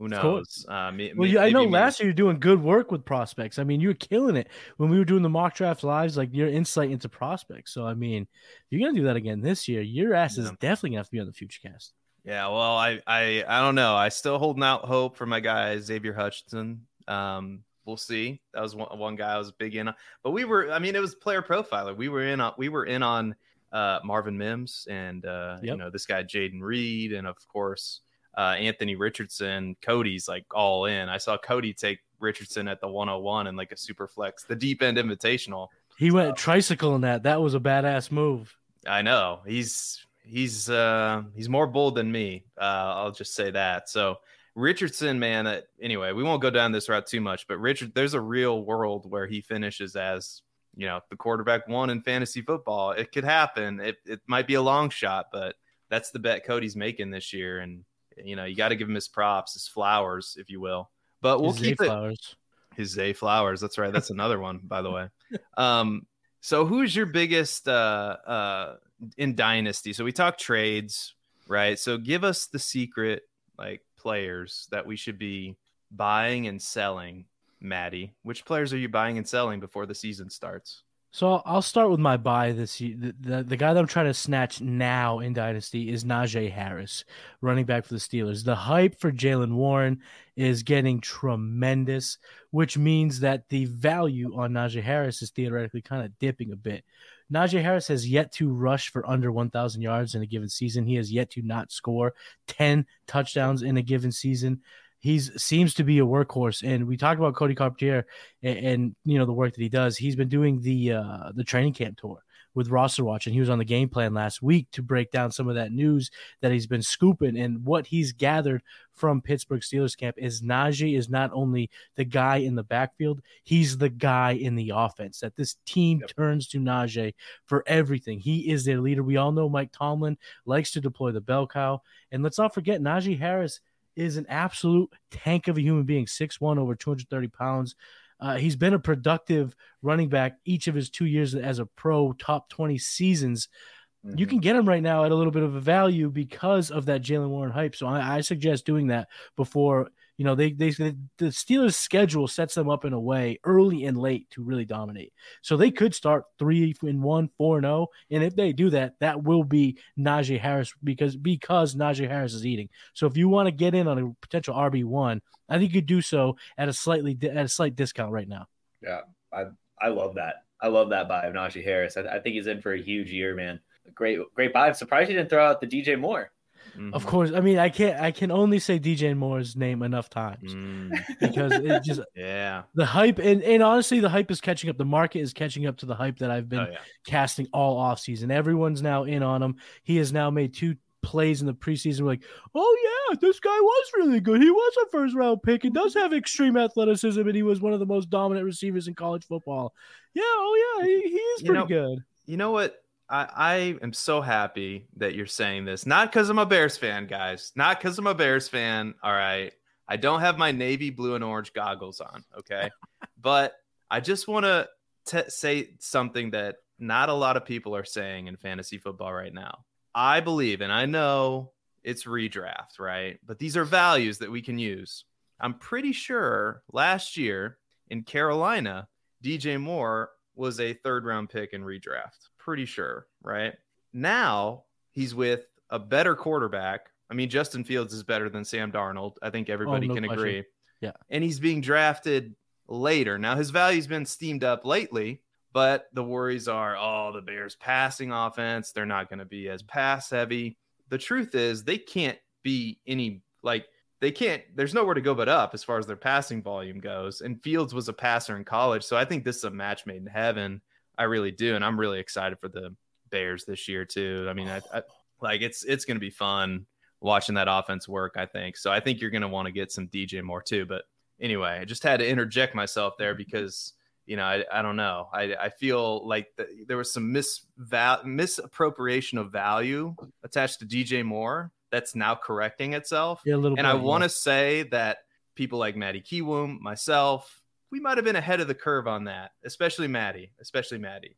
Who knows? Uh, Well, yeah, I know last year you're doing good work with prospects. I mean, you were killing it when we were doing the mock draft lives, like your insight into prospects. So, I mean, if you're going to do that again this year, your ass is definitely to have to be on the future cast. Yeah, well, I, I, I don't know. I still holding out hope for my guy Xavier Hutchinson. Um, we'll see. That was one, one guy I was big in, on. but we were. I mean, it was player profiler. We were in on. We were in on uh, Marvin Mims and uh, you know this guy Jayden Reed, and of course uh, Anthony Richardson. Cody's like all in. I saw Cody take Richardson at the 101 and like a super flex, the deep end invitational. He went tricycle in that. That was a badass move. I know he's he's uh he's more bold than me. Uh, I'll just say that. So Richardson, man. Uh, anyway, we won't go down this route too much, but Richard, there's a real world where he finishes as you know the quarterback one in fantasy football. It could happen. It it might be a long shot, but that's the bet Cody's making this year, and you know you got to give him his props, his flowers, if you will. But we'll His keep it. flowers. His Zay Flowers. That's right. That's another one, by the way. [LAUGHS] Um, so who's your biggest uh uh in Dynasty? So we talk trades, right? So give us the secret like players that we should be buying and selling, Matty. Which players are you buying and selling before the season starts? So I'll start with my buy this year. The, the, the guy that I'm trying to snatch now in Dynasty is Najee Harris, running back for the Steelers. The hype for Jaylen Warren is getting tremendous, which means that the value on Najee Harris is theoretically kind of dipping a bit. Najee Harris has yet to rush for under 1,000 yards in a given season. He has yet to not score 10 touchdowns in a given season He seems to be a workhorse. And we talked about Cody Carpentier and, and, you know the work that he does. He's been doing the uh, the training camp tour with roster watch, and he was on the game plan last week to break down some of that news that he's been scooping and what he's gathered from Pittsburgh Steelers camp is Najee is not only the guy in the backfield, he's the guy in the offense. That this team Yep. turns to Najee for everything. He is their leader. We all know Mike Tomlin likes to deploy the bell cow, and let's not forget Najee Harris is an absolute tank of a human being, 6'1, over 230 pounds. Uh, he's been a productive running back each of his two years as a pro, top 20 seasons. You Mm-hmm. can get him right now at a little bit of a value because of that Jaylen Warren hype. So I, I suggest doing that before you know they they the Steelers' schedule sets them up in a way early and late to really dominate. So they could start three and one, four and zero, and if they do that, that will be Najee Harris because because Najee Harris is eating. So if you want to get in on a potential RB one, I think you do so at a slightly at a slight discount right now. Yeah, I I love that. I love that buy of Najee Harris. I, I think he's in for a huge year, man. Great, great buy. I'm surprised he didn't throw out the DJ Moore. Mhm. Of course, I mean I can't I can only say DJ Moore's name enough times Mm, because it just [LAUGHS] yeah. the hype and, and honestly the hype is catching up the market is catching up to the hype that i've been Oh, yeah. casting all off season everyone's now in on him he has now made two plays in the preseason We're like oh yeah this guy was really good he was a first round pick he does have extreme athleticism and he was one of the most dominant receivers in college football yeah oh yeah he, he is You pretty know- good You know what? I, I am so happy that you're saying this. Not because I'm a Bears fan, guys. Not because I'm a Bears fan. All right. I don't have my navy blue and orange goggles on. Okay. [LAUGHS] but I just want to say something that not a lot of people are saying in fantasy football right now. I believe, and I know it's redraft, right? But these are values that we can use. I'm pretty sure last year in Carolina, DJ Moore was a third round pick in redraft. Pretty sure, right? Now he's with a better quarterback. I mean, Justin Fields is better than Sam Darnold. I think oh, everybody no can question. agree. Yeah. And he's being drafted later. Now his value's been steamed up lately, but the worries are, oh, the Bears passing offense, they're not going to be as pass heavy. The truth is they can't be any like they can't there's nowhere to go but up as far as their passing volume goes. And Fields was a passer in college, so I think this is a match made in heaven. I really do, and I'm really excited for the Bears this year too. I mean, I, I like it's it's going to be fun watching that offense work. I think so. I think you're going to want to get some DJ Moore too. But anyway, I just had to interject myself there mm-hmm. because you know I, I don't know. I, I feel like the, there was some misval- misappropriation of value attached to DJ Moore that's now correcting itself. yeah a little And bit, I yeah. want to say that people like Matty Kiwoom, myself, we might have been ahead of the curve on that, especially Matty, especially Matty,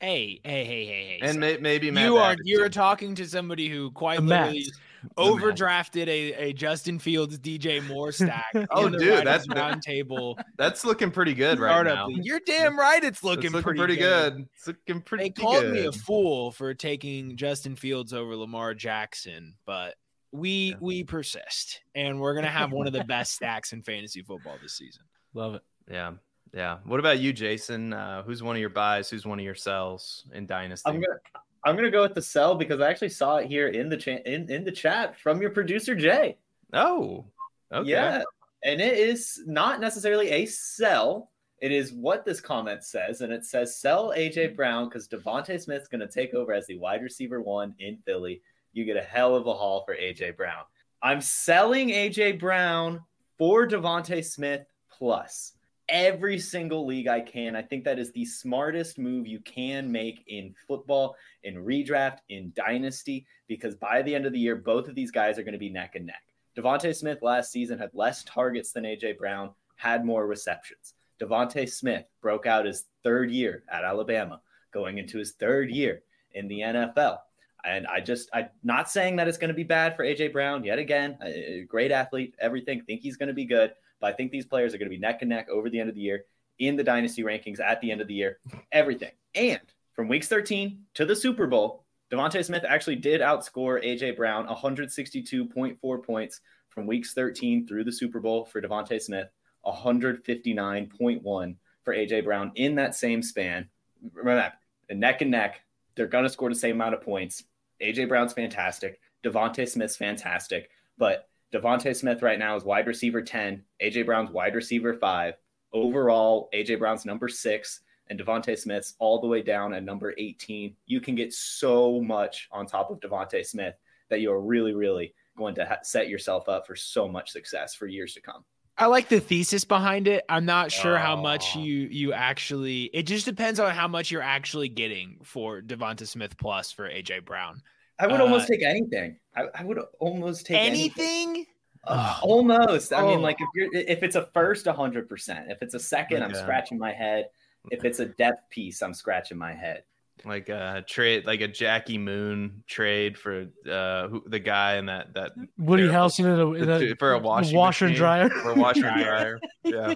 Hey, hey, hey, hey, hey. and so may, maybe Matt you are you're talking to somebody who quite The literally Mets. overdrafted a, a Justin Fields DJ Moore stack. [LAUGHS] Oh, dude, that's- round table. [LAUGHS] That's looking pretty good right now. You're damn right. It's looking, it's looking pretty, pretty good. It's looking pretty They called good. me a fool for taking Justin Fields over Lamar Jackson, but we Yeah. we persist, and we're gonna have one of the best stacks in fantasy football this season. love it Yeah. Yeah. What about you, Jason? Uh, who's one of your buys? Who's one of your sells in Dynasty? I'm gonna I'm gonna go with the sell because I actually saw it here in the cha- in, in the chat from your producer Jay. oh, okay. Yeah, and it is not necessarily a sell. It is what this comment says, and it says sell AJ Brown because DeVonta Smith's going to take over as the wide receiver one in Philly. You get a hell of a haul for AJ Brown. I'm selling AJ Brown for DeVonta Smith plus every single league I can. I think that is the smartest move you can make in football, in redraft, in dynasty, because by the end of the year, both of these guys are going to be neck and neck. DeVonta Smith last season had less targets than AJ Brown, had more receptions. DeVonta Smith broke out his third year at Alabama, going into his third year in the NFL. And I just, I'm not saying that it's going to be bad for AJ Brown yet again. A great athlete, everything. Think he's going to be good. But I think these players are going to be neck and neck over the end of the year in the dynasty rankings at the end of the year. Everything. And from weeks 13 to the Super Bowl, DeVonta Smith actually did outscore AJ Brown 162.4 points from weeks 13 through the Super Bowl for DeVonta Smith, 159.1 for AJ Brown in that same span. Remember, neck and neck, they're going to score the same amount of points. AJ Brown's fantastic. DeVonta Smith's fantastic. But DeVonta Smith right now is wide receiver 10. AJ Brown's wide receiver five. Overall, AJ Brown's number six and DeVonta Smith's all the way down at number 18. You can get so much on top of DeVonta Smith that you're really, really going to ha- set yourself up for so much success for years to come. I like the thesis behind it. I'm not sure oh. how much you you actually. It just depends on how much you're actually getting for DeVonta Smith plus for AJ Brown. I would Uh, almost take anything. I, I would almost take anything. Anything? Uh, almost. I mean, Oh. like if you're if it's a first, hundred percent. If it's a second, I'm Okay. scratching my head. If it's a depth piece, I'm scratching my head. like a trade, like a Jackie Moon trade for uh who, the guy in that that Woody Terrible. Harrelson in a, in the- a for a washing washer and machine, dryer. for a washer and [LAUGHS] dryer. Yeah,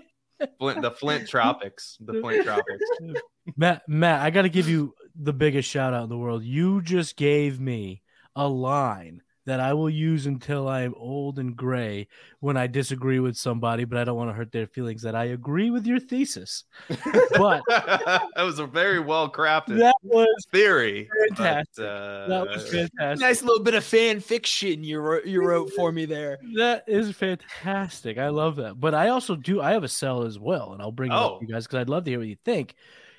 Flint, the Flint Tropics, the Flint Tropics. [LAUGHS] Matt, Matt, I got to give you the biggest shout out in the world. You just gave me a line that I will use until I am old and gray when I disagree with somebody, but I don't want to hurt their feelings that I agree with your thesis. But [LAUGHS] that was a very well crafted that was theory. Fantastic. But, uh, that was fantastic. Nice little bit of fan fiction you wrote, you wrote [LAUGHS] for me there. That is fantastic. I love that. But I also do. I have a cell as well, and I'll bring it up Oh. to you guys because I'd love to hear what you think.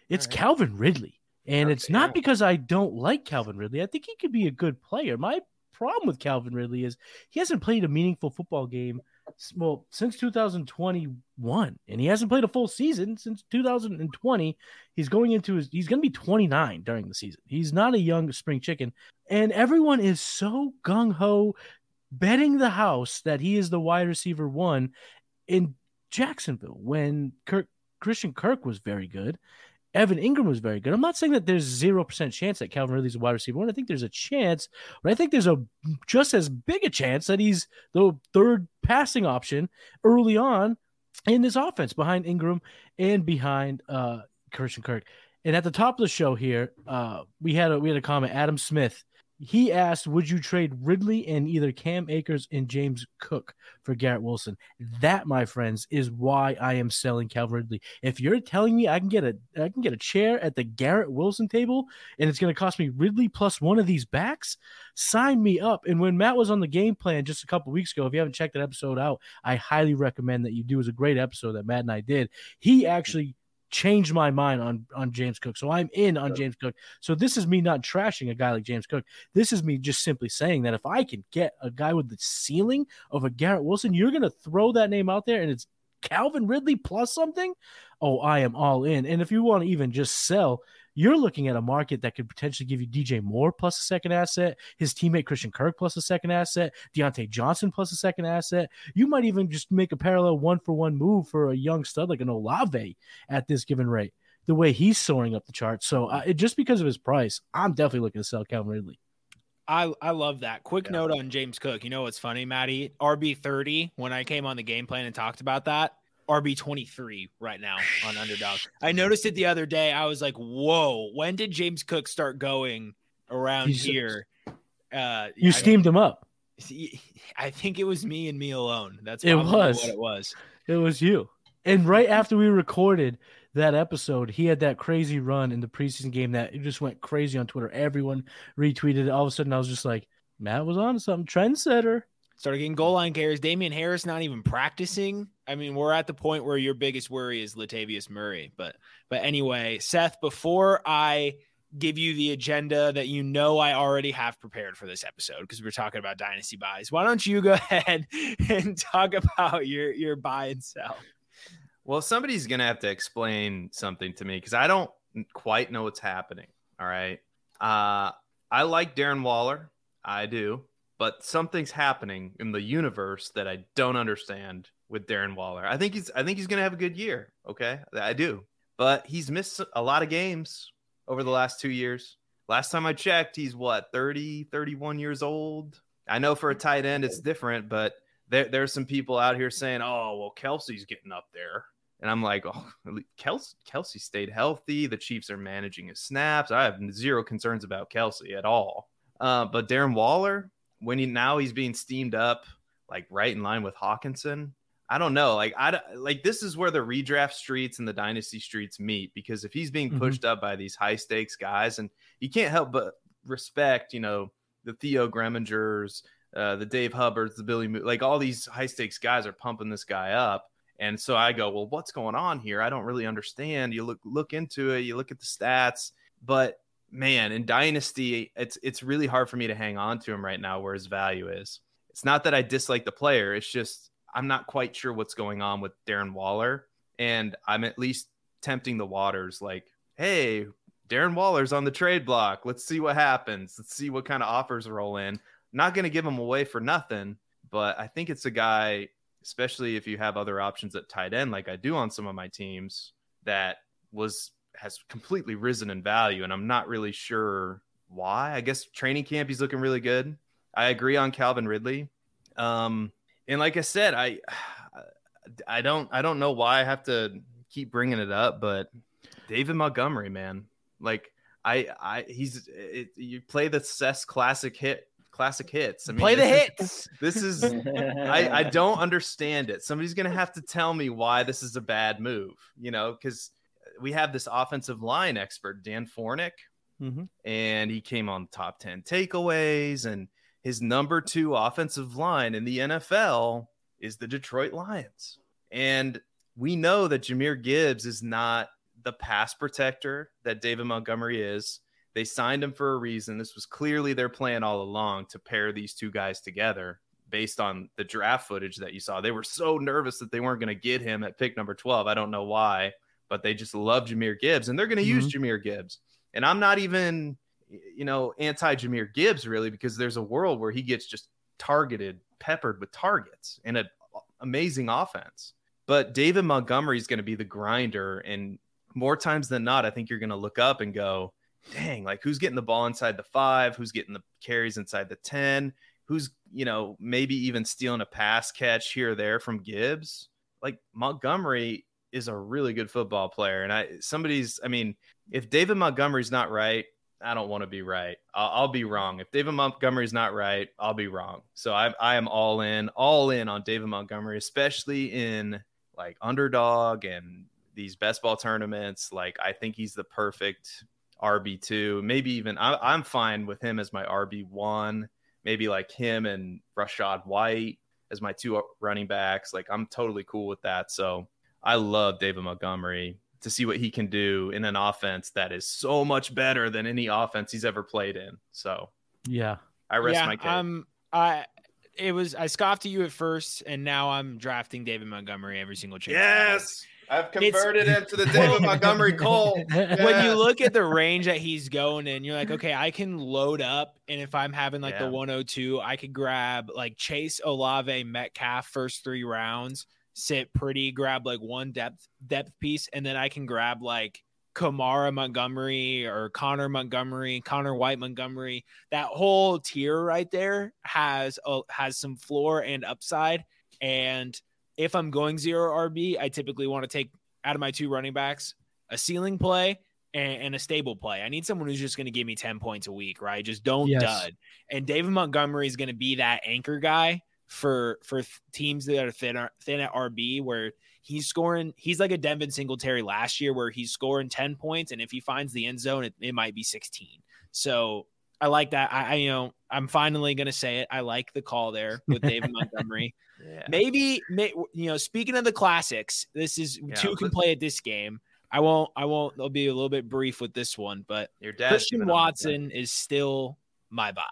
It's All right. Calvin Ridley, and it's not yeah. because I don't like Calvin Ridley. I think he could be a good player. My problem with Calvin Ridley is he hasn't played a meaningful football game. Well, since 2021, and he hasn't played a full season since 2020. He's going into his. He's going to be 29 during the season. He's not a young spring chicken, and everyone is so gung ho betting the house that he is the wide receiver one in Jacksonville when Kirk Christian Kirk was very good. Evan Engram was very good. I'm not saying that there's zero percent chance that Calvin Ridley's a wide receiver one. I think there's a chance, but I think there's a just as big a chance that he's the third passing option early on in this offense behind Engram and behind uh Christian Kirk. And at the top of the show here, uh, we had a we had a comment. Adam Smith he asked, "Would you trade Ridley and either Cam Akers and James Cook for Garrett Wilson?" That, my friends, is why I am selling Calvin Ridley. If you're telling me I can get a I can get a chair at the Garrett Wilson table and it's going to cost me Ridley plus one of these backs, sign me up. And when Matt was on the game plan just a couple weeks ago, if you haven't checked that episode out, I highly recommend that you do. It was a great episode that Matt and I did. He actually changed my mind on on James Cook. So I'm in on James Cook. So this is me not trashing a guy like James Cook. This is me just simply saying that if I can get a guy with the ceiling of a Garrett Wilson, you're going to throw that name out there and it's Calvin Ridley plus something. Oh, I am all in. And if you want to even just sell, you're looking at a market that could potentially give you DJ Moore plus a second asset, his teammate Christian Kirk plus a second asset, Diontae Johnson plus a second asset. You might even just make a parallel one for one move for a young stud like an Olave at this given rate, the way he's soaring up the chart. So uh, it, just because of his price, I'm definitely looking to sell Calvin Ridley. I I love that. Quick Yeah. note on James Cook. You know what's funny, Matty? RB thirty. When I came on the game plan and talked about that, RB twenty three right now on underdog. I [SIGHS] noticed it the other day. I was like, "Whoa! When did James Cook start going around He's- here?" Uh, You I- steamed him up. I think it was me and me alone. That's It was. what it was. It was you. And right after we recorded that episode, he had that crazy run in the preseason game that it just went crazy on Twitter. Everyone retweeted it. All of a sudden, I was just like, Matt was on something. Trendsetter. Started getting goal line carries. Damien Harris not even practicing. I mean, we're at the point where your biggest worry is Latavius Murray. But but anyway, Seth, before I give you the agenda that you know I already have prepared for this episode because we're talking about dynasty buys. Why don't you go [LAUGHS] ahead and talk about your your buy and sell? Well, somebody's gonna have to explain something to me because I don't quite know what's happening. All right. Uh, I like Darren Waller. I do, but something's happening in the universe that I don't understand with Darren Waller. I think he's I think he's gonna have a good year. Okay, I do, but he's missed a lot of games over the last two years. Last time I checked, he's what 30, 31 years old. I know for a tight end it's different, but there, there's some people out here saying, "Oh, well, Kelce's getting up there." And I'm like, oh, Kelsey, Kelce stayed healthy. The Chiefs are managing his snaps. I have zero concerns about Kelce at all. Uh, but Darren Waller, when he now he's being steamed up, like right in line with Hockenson. I don't know. Like I like this is where the redraft streets and the dynasty streets meet because if he's being pushed mm-hmm. up by these high stakes guys, and you can't help but respect, you know, the Theo Gremmingers, uh, the Dave Hubbards, the Billy, Mo- like all these high stakes guys are pumping this guy up. And so I go, well, what's going on here? I don't really understand. You look look into it, you look at the stats, but man, in dynasty, it's it's really hard for me to hang on to him right now where his value is. It's not that I dislike the player, it's just I'm not quite sure what's going on with Darren Waller and I'm at least tempting the waters like, "Hey, Darren Waller's on the trade block. Let's see what happens. Let's see what kind of offers roll in." not going to give him away for nothing, but I think it's a guy especially if you have other options at tight end, like I do on some of my teams, that was has completely risen in value, and I'm not really sure why. I guess training camp he's looking really good. I agree on Calvin Ridley, um, and like I said, I [SIGHS] I don't I don't know why I have to keep bringing it up, but David Montgomery, man, like I I he's it, you play the Cess Classic hit classic hits. I mean, play the hits. this is [LAUGHS] I, I don't understand it. Somebody's gonna have to tell me why this is a bad move. You know, because we have this offensive line expert, Dan Fornick, mm-hmm. and he came on top ten takeaways, and his number two offensive line in the NFL is the Detroit Lions, and we know that Jahmyr Gibbs is not the pass protector that David Montgomery is. They signed him for a reason. This was clearly their plan all along to pair these two guys together based on the draft footage that you saw. They were so nervous that they weren't going to get him at pick number 12. I don't know why, but they just love Jahmyr Gibbs and they're going to mm-hmm. use Jahmyr Gibbs. And I'm not even, you know, anti Jahmyr Gibbs really because there's a world where he gets just targeted, peppered with targets and an amazing offense. But David Montgomery is going to be the grinder. And more times than not, I think you're going to look up and go, dang, like who's getting the ball inside the five? Who's getting the carries inside the 10? Who's, you know, maybe even stealing a pass catch here or there from Gibbs? Like Montgomery is a really good football player. And I, somebody's, I mean, if David Montgomery's not right, I don't want to be right. I'll, I'll, be wrong. If David Montgomery's not right, I'll be wrong. So I, I am all in, all in on David Montgomery, especially in like underdog and these best ball tournaments. Like I think he's the perfect RB two, maybe even I, am fine with him as my RB one. Maybe like him and Rachaad White as my two running backs. Like I'm totally cool with that. So I love David Montgomery to see what he can do in an offense that is so much better than any offense he's ever played in. So yeah, I rest yeah, my case. Um, I it was I scoffed at you at first, and now I'm drafting David Montgomery every single chance. Yes. I've converted it's, into the [LAUGHS] David Montgomery Cole. Yes. [LAUGHS] When you look at the range that he's going in, you're like, okay, I can load up, and if I'm having like yeah. the 102, I could grab like Chase Olave Metcalf first three rounds, sit pretty, grab like one depth depth piece, and then I can grab like Kamara Montgomery or Conner Montgomery, Conner White Montgomery. That whole tier right there has a, has some floor and upside, and if I'm going zero RB, I typically want to take out of my two running backs a ceiling play and, and a stable play. I need someone who's just going to give me 10 points a week, right? Just don't yes. dud. And David Montgomery is going to be that anchor guy for for teams that are thin, thin at RB where he's scoring he's like a Devin Singletary last year where he's scoring 10 points and if he finds the end zone it, it might be 16. So I like that. I, I you know I'm finally gonna say it. I like the call there with David [LAUGHS] Montgomery. Yeah. Maybe, may, you know, speaking of the classics, this is Yeah, two can play at this game. I won't. I won't. I'll be a little bit brief with this one, but Your dad. Christian Watson is still my buy.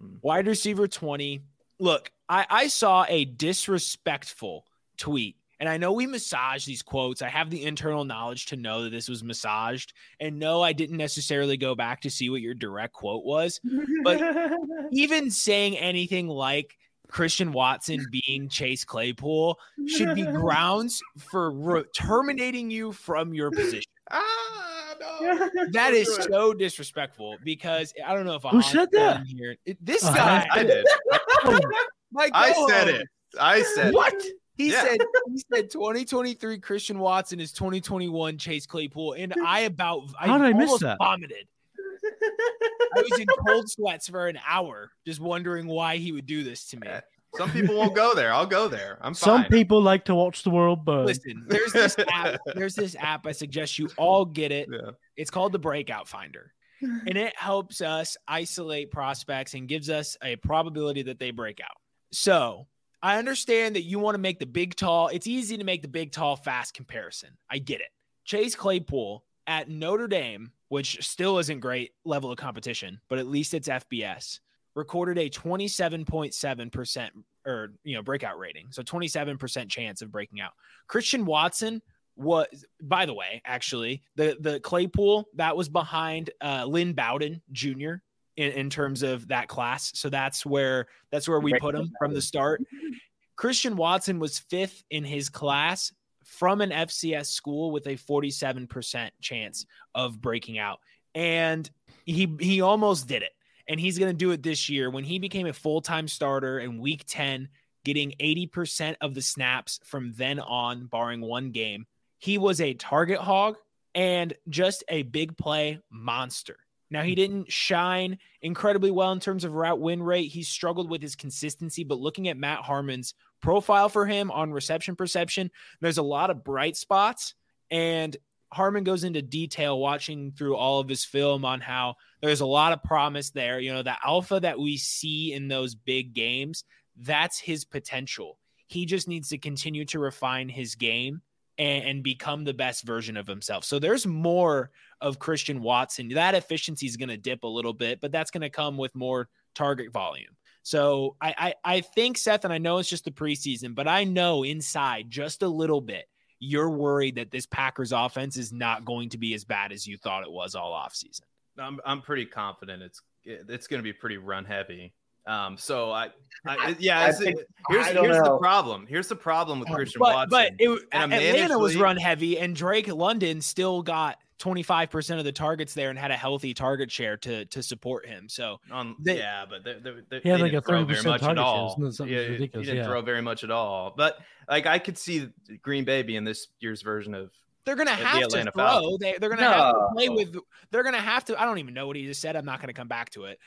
Hmm. Wide receiver 20. Look, I, I saw a disrespectful tweet, and I know we massage these quotes. I have the internal knowledge to know that this was massaged. And no, I didn't necessarily go back to see what your direct quote was. But [LAUGHS] even saying anything like Christian Watson being Chase Claypool should be [LAUGHS] grounds for re- terminating you from your position. Ah, no. That is so disrespectful because I don't know if I Who said that? Here. It- this Uh, guy, I did. My [LAUGHS] I said it. I said What? It. He Yeah. said he said 2023 Christian Watson is 2021 Chase Claypool, and I about I How did I miss almost that? vomited. I was in cold sweats for an hour, just wondering why he would do this to me. Eh, some people won't go there. I'll go there. I'm Some fine. people like to watch the world burn. Listen, there's this app. There's this app. I suggest you all get it. [LAUGHS] Yeah. It's called the Breakout Finder. And it helps us isolate prospects and gives us a probability that they break out. So I understand that you want to make the big tall. It's easy to make the big tall fast comparison. I get it. Chase Claypool at Notre Dame, which still isn't great level of competition, but at least it's FBS, recorded a 27.7% or you know breakout rating. So 27% chance of breaking out. Christian Watson was by the way actually the the claypool that was behind uh lynn bowden jr in, in terms of that class. So that's where that's where we put him from the start. Christian watson was fifth in his class from an fcs school with a 47% chance of breaking out. And he he almost did it. And he's going to do it this year. When he became a full-time starter in week 10 getting 80% of the snaps from then on barring one game he was a target hog and just a big play monster. Now, he hmm. didn't shine incredibly well in terms of route win rate. He struggled with his consistency, but looking at Matt Harmon's profile for him on reception perception, there's a lot of bright spots. And Harmon goes into detail watching through all of his film on how there's a lot of promise there. You know, the alpha that we see in those big games, that's his potential. He just needs to continue to refine his game and, and become the best version of himself. So there's more of Christian Watson. That efficiency is going to dip a little bit, but that's going to come with more target volume. So I, I I think Seth, and I know it's just the preseason, but I know inside just a little bit, you're worried that this Packers offense is not going to be as bad as you thought it was all offseason. I'm I'm pretty confident it's it's going to be pretty run heavy. Um, so I, I yeah, I think- here's I here's the problem. Here's the problem with Christian but Watson. but it, Atlanta was league- run heavy, and Drake London still got 25% of the targets there and had a healthy target share to to support him. So On, They- yeah, but they, they, they, He had they like didn't a throw very 30% much at all. isn't it? Something Yeah, he didn't yeah. throw very much at all. But like I could see Green Bay being this year's version of they're gonna the have to throw. Falcons. They they're gonna have to play with. They're gonna have to. I don't even know what he just said. I'm not gonna come back to it.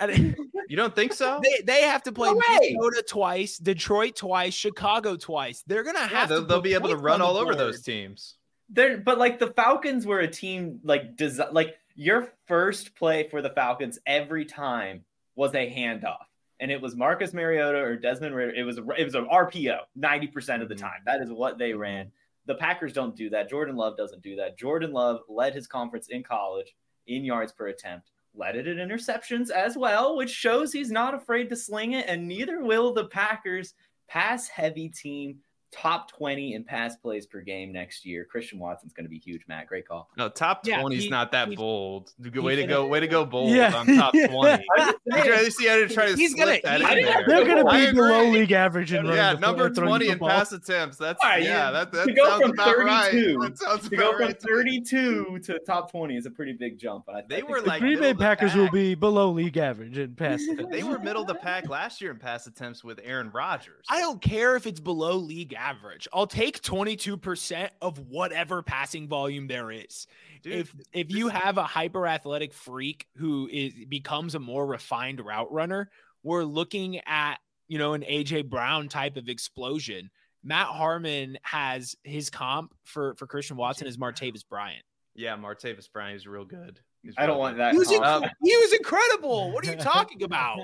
[LAUGHS] You don't think so? [LAUGHS] they they have to play No way. Minnesota twice, Detroit twice, Chicago twice. They're gonna yeah, have they'll, to. they'll be able to run on the all over board. those teams. They're, but like the Falcons were a team like desi- like your first play for the Falcons every time was a handoff, and it was Marcus Mariota or Desmond Ridder. It was a, it was an RPO ninety percent of the Mhm. time. That is what they ran. The Packers don't do that. Jordan Love doesn't do that. Jordan Love led his conference in college in yards per attempt, led it in interceptions as well, which shows he's not afraid to sling it, and neither will the Packers pass heavy team. Top 20 in pass plays per game next year. Christian Watson's going to be huge, Matt. Great call. No, top Yeah, twenty is not that he- bold. Way to go! Way to go, bold Yeah. on top [LAUGHS] twenty. Yeah. You try to see how to try to He's gonna- that he- in there. They're going to be below league average in running Yeah, number twenty in pass attempts. That's All right, yeah. That, that to go sounds from about 32 right. That sounds To go from right. 32 to top 20 is a pretty big jump. I, They I think were The like Green middle Bay of the Packers will pack. be below league average in pass. They were middle of the pack last year in pass attempts with Aaron Rodgers. I don't care if it's below league average. I'll take 22% of whatever passing volume there is. Dude, if if you have a hyper athletic freak who is becomes a more refined route runner, we're looking at, you know, an AJ Brown type of explosion. Matt Harmon has his comp for for Christian Watson is Martavis Bryant. yeah, Martavis Bryant is real good. He's I don't want that. He was, inc- he was incredible. What are you [LAUGHS] talking about?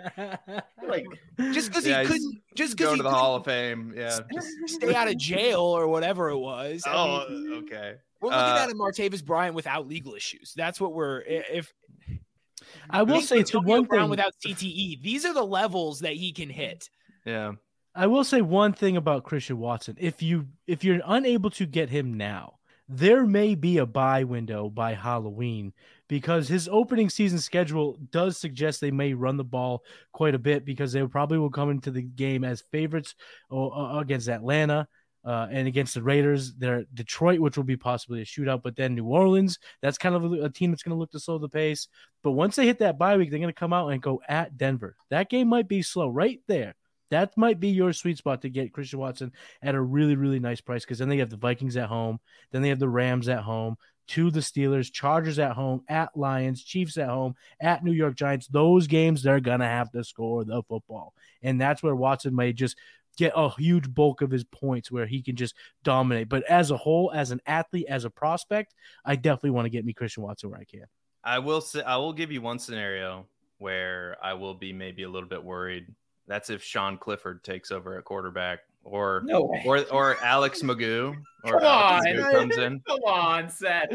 like Just because Yeah, he couldn't, just because Going he to the couldn't Hall of Fame. Yeah. just- stay out of jail or whatever it was. I oh, mean, okay. we're looking uh, at a Martavis Bryant without legal issues. That's what we're. If I will think say the one Brown thing. without CTE, these are the levels that he can hit. Yeah. I will say one thing about Christian Watson. If you if you're unable to get him now, there may be a buy window by Halloween because his opening season schedule does suggest they may run the ball quite a bit because they probably will come into the game as favorites uh, against Atlanta uh, and against the Raiders. They're Detroit, which will be possibly a shootout, but then New Orleans. That's kind of a, a team that's going to look to slow the pace. But once they hit that bye week, they're going to come out and go at Denver. That game might be slow right there. That might be your sweet spot to get Christian Watson at a really, really nice price because then they have the Vikings at home, then they have the Rams at home, to the Steelers, Chargers at home, at Lions, Chiefs at home, at New York Giants. Those games they're gonna have to score the football, and that's where Watson may just get a huge bulk of his points where he can just dominate. But as a whole, as an athlete, as a prospect, I definitely want to get me Christian Watson where I can. I will say I will give you one scenario where I will be maybe a little bit worried. That's if Sean Clifford takes over at quarterback, or no way. or or Alex McGough, or Come Alex on. McGough comes in. [LAUGHS] Come on, Seth.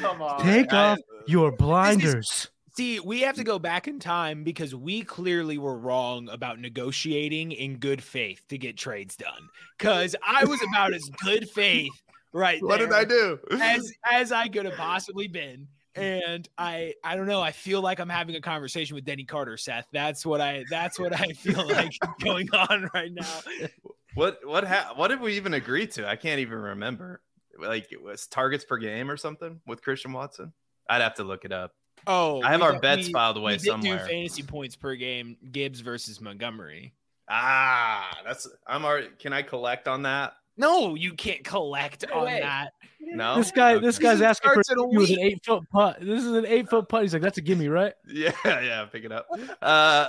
Come on. Take I- off your blinders. See, we have to go back in time because we clearly were wrong about negotiating in good faith to get trades done. Because I was about as good faith right What did I do? as as I could have possibly been. And I I don't know. I feel like I'm having a conversation with Denny Carter, Seth. That's what I that's what I feel like [LAUGHS] going on right now. What what ha- what did we even agree to? I can't even remember. Like it was targets per game or something with Christian Watson. I'd have to look it up. Oh, I have our got- bets we- filed away we did somewhere. do fantasy points per game, Gibbs versus Montgomery. Ah, that's I'm already. Can I collect on that? No, you can't collect No on way. that. No. This guy, Okay. this guy's This asking for starts in a with an eight foot putt. This is an eight foot putt. He's like, that's a gimme, right? [LAUGHS] Yeah, yeah, pick it up. Uh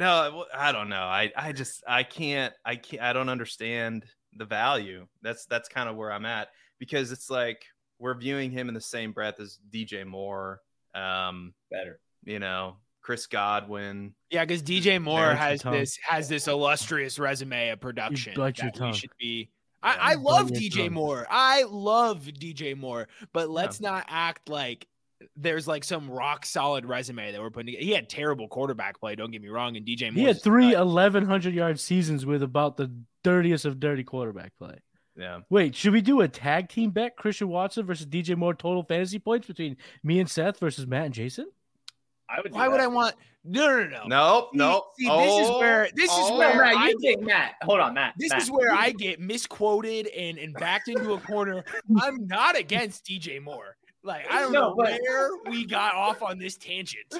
no, I don't know. I I just I can't I can't I don't understand the value. That's that's kind of where I'm at because it's like we're viewing him in the same breath as DJ Moore, um, Better. you know, Chris Godwin. Yeah, because DJ Moore Bite has this has this illustrious resume of production. bite your that we should be. Yeah, I, I love DJ tongue. Moore. I love DJ Moore, but let's not act like there's like some rock solid resume that we're putting. together. He had terrible quarterback play. Don't get me wrong. And DJ Moore He had three 1,100 yard seasons with about the dirtiest of dirty quarterback play. Yeah. Wait, should we do a tag team bet? Christian Watson versus DJ Moore total fantasy points between me and Seth versus Matt and Jason? I would. do Why would. I want? No, no, no. Nope, See- nope. see, this is oh, where- this is oh, where No, Matt, I you think Matt. Hold on, Matt. This Matt. is where I get misquoted and and backed into a corner. [LAUGHS] I'm not against DJ Moore. Like [LAUGHS] I don't No, know but- where we got off on this tangent. [LAUGHS]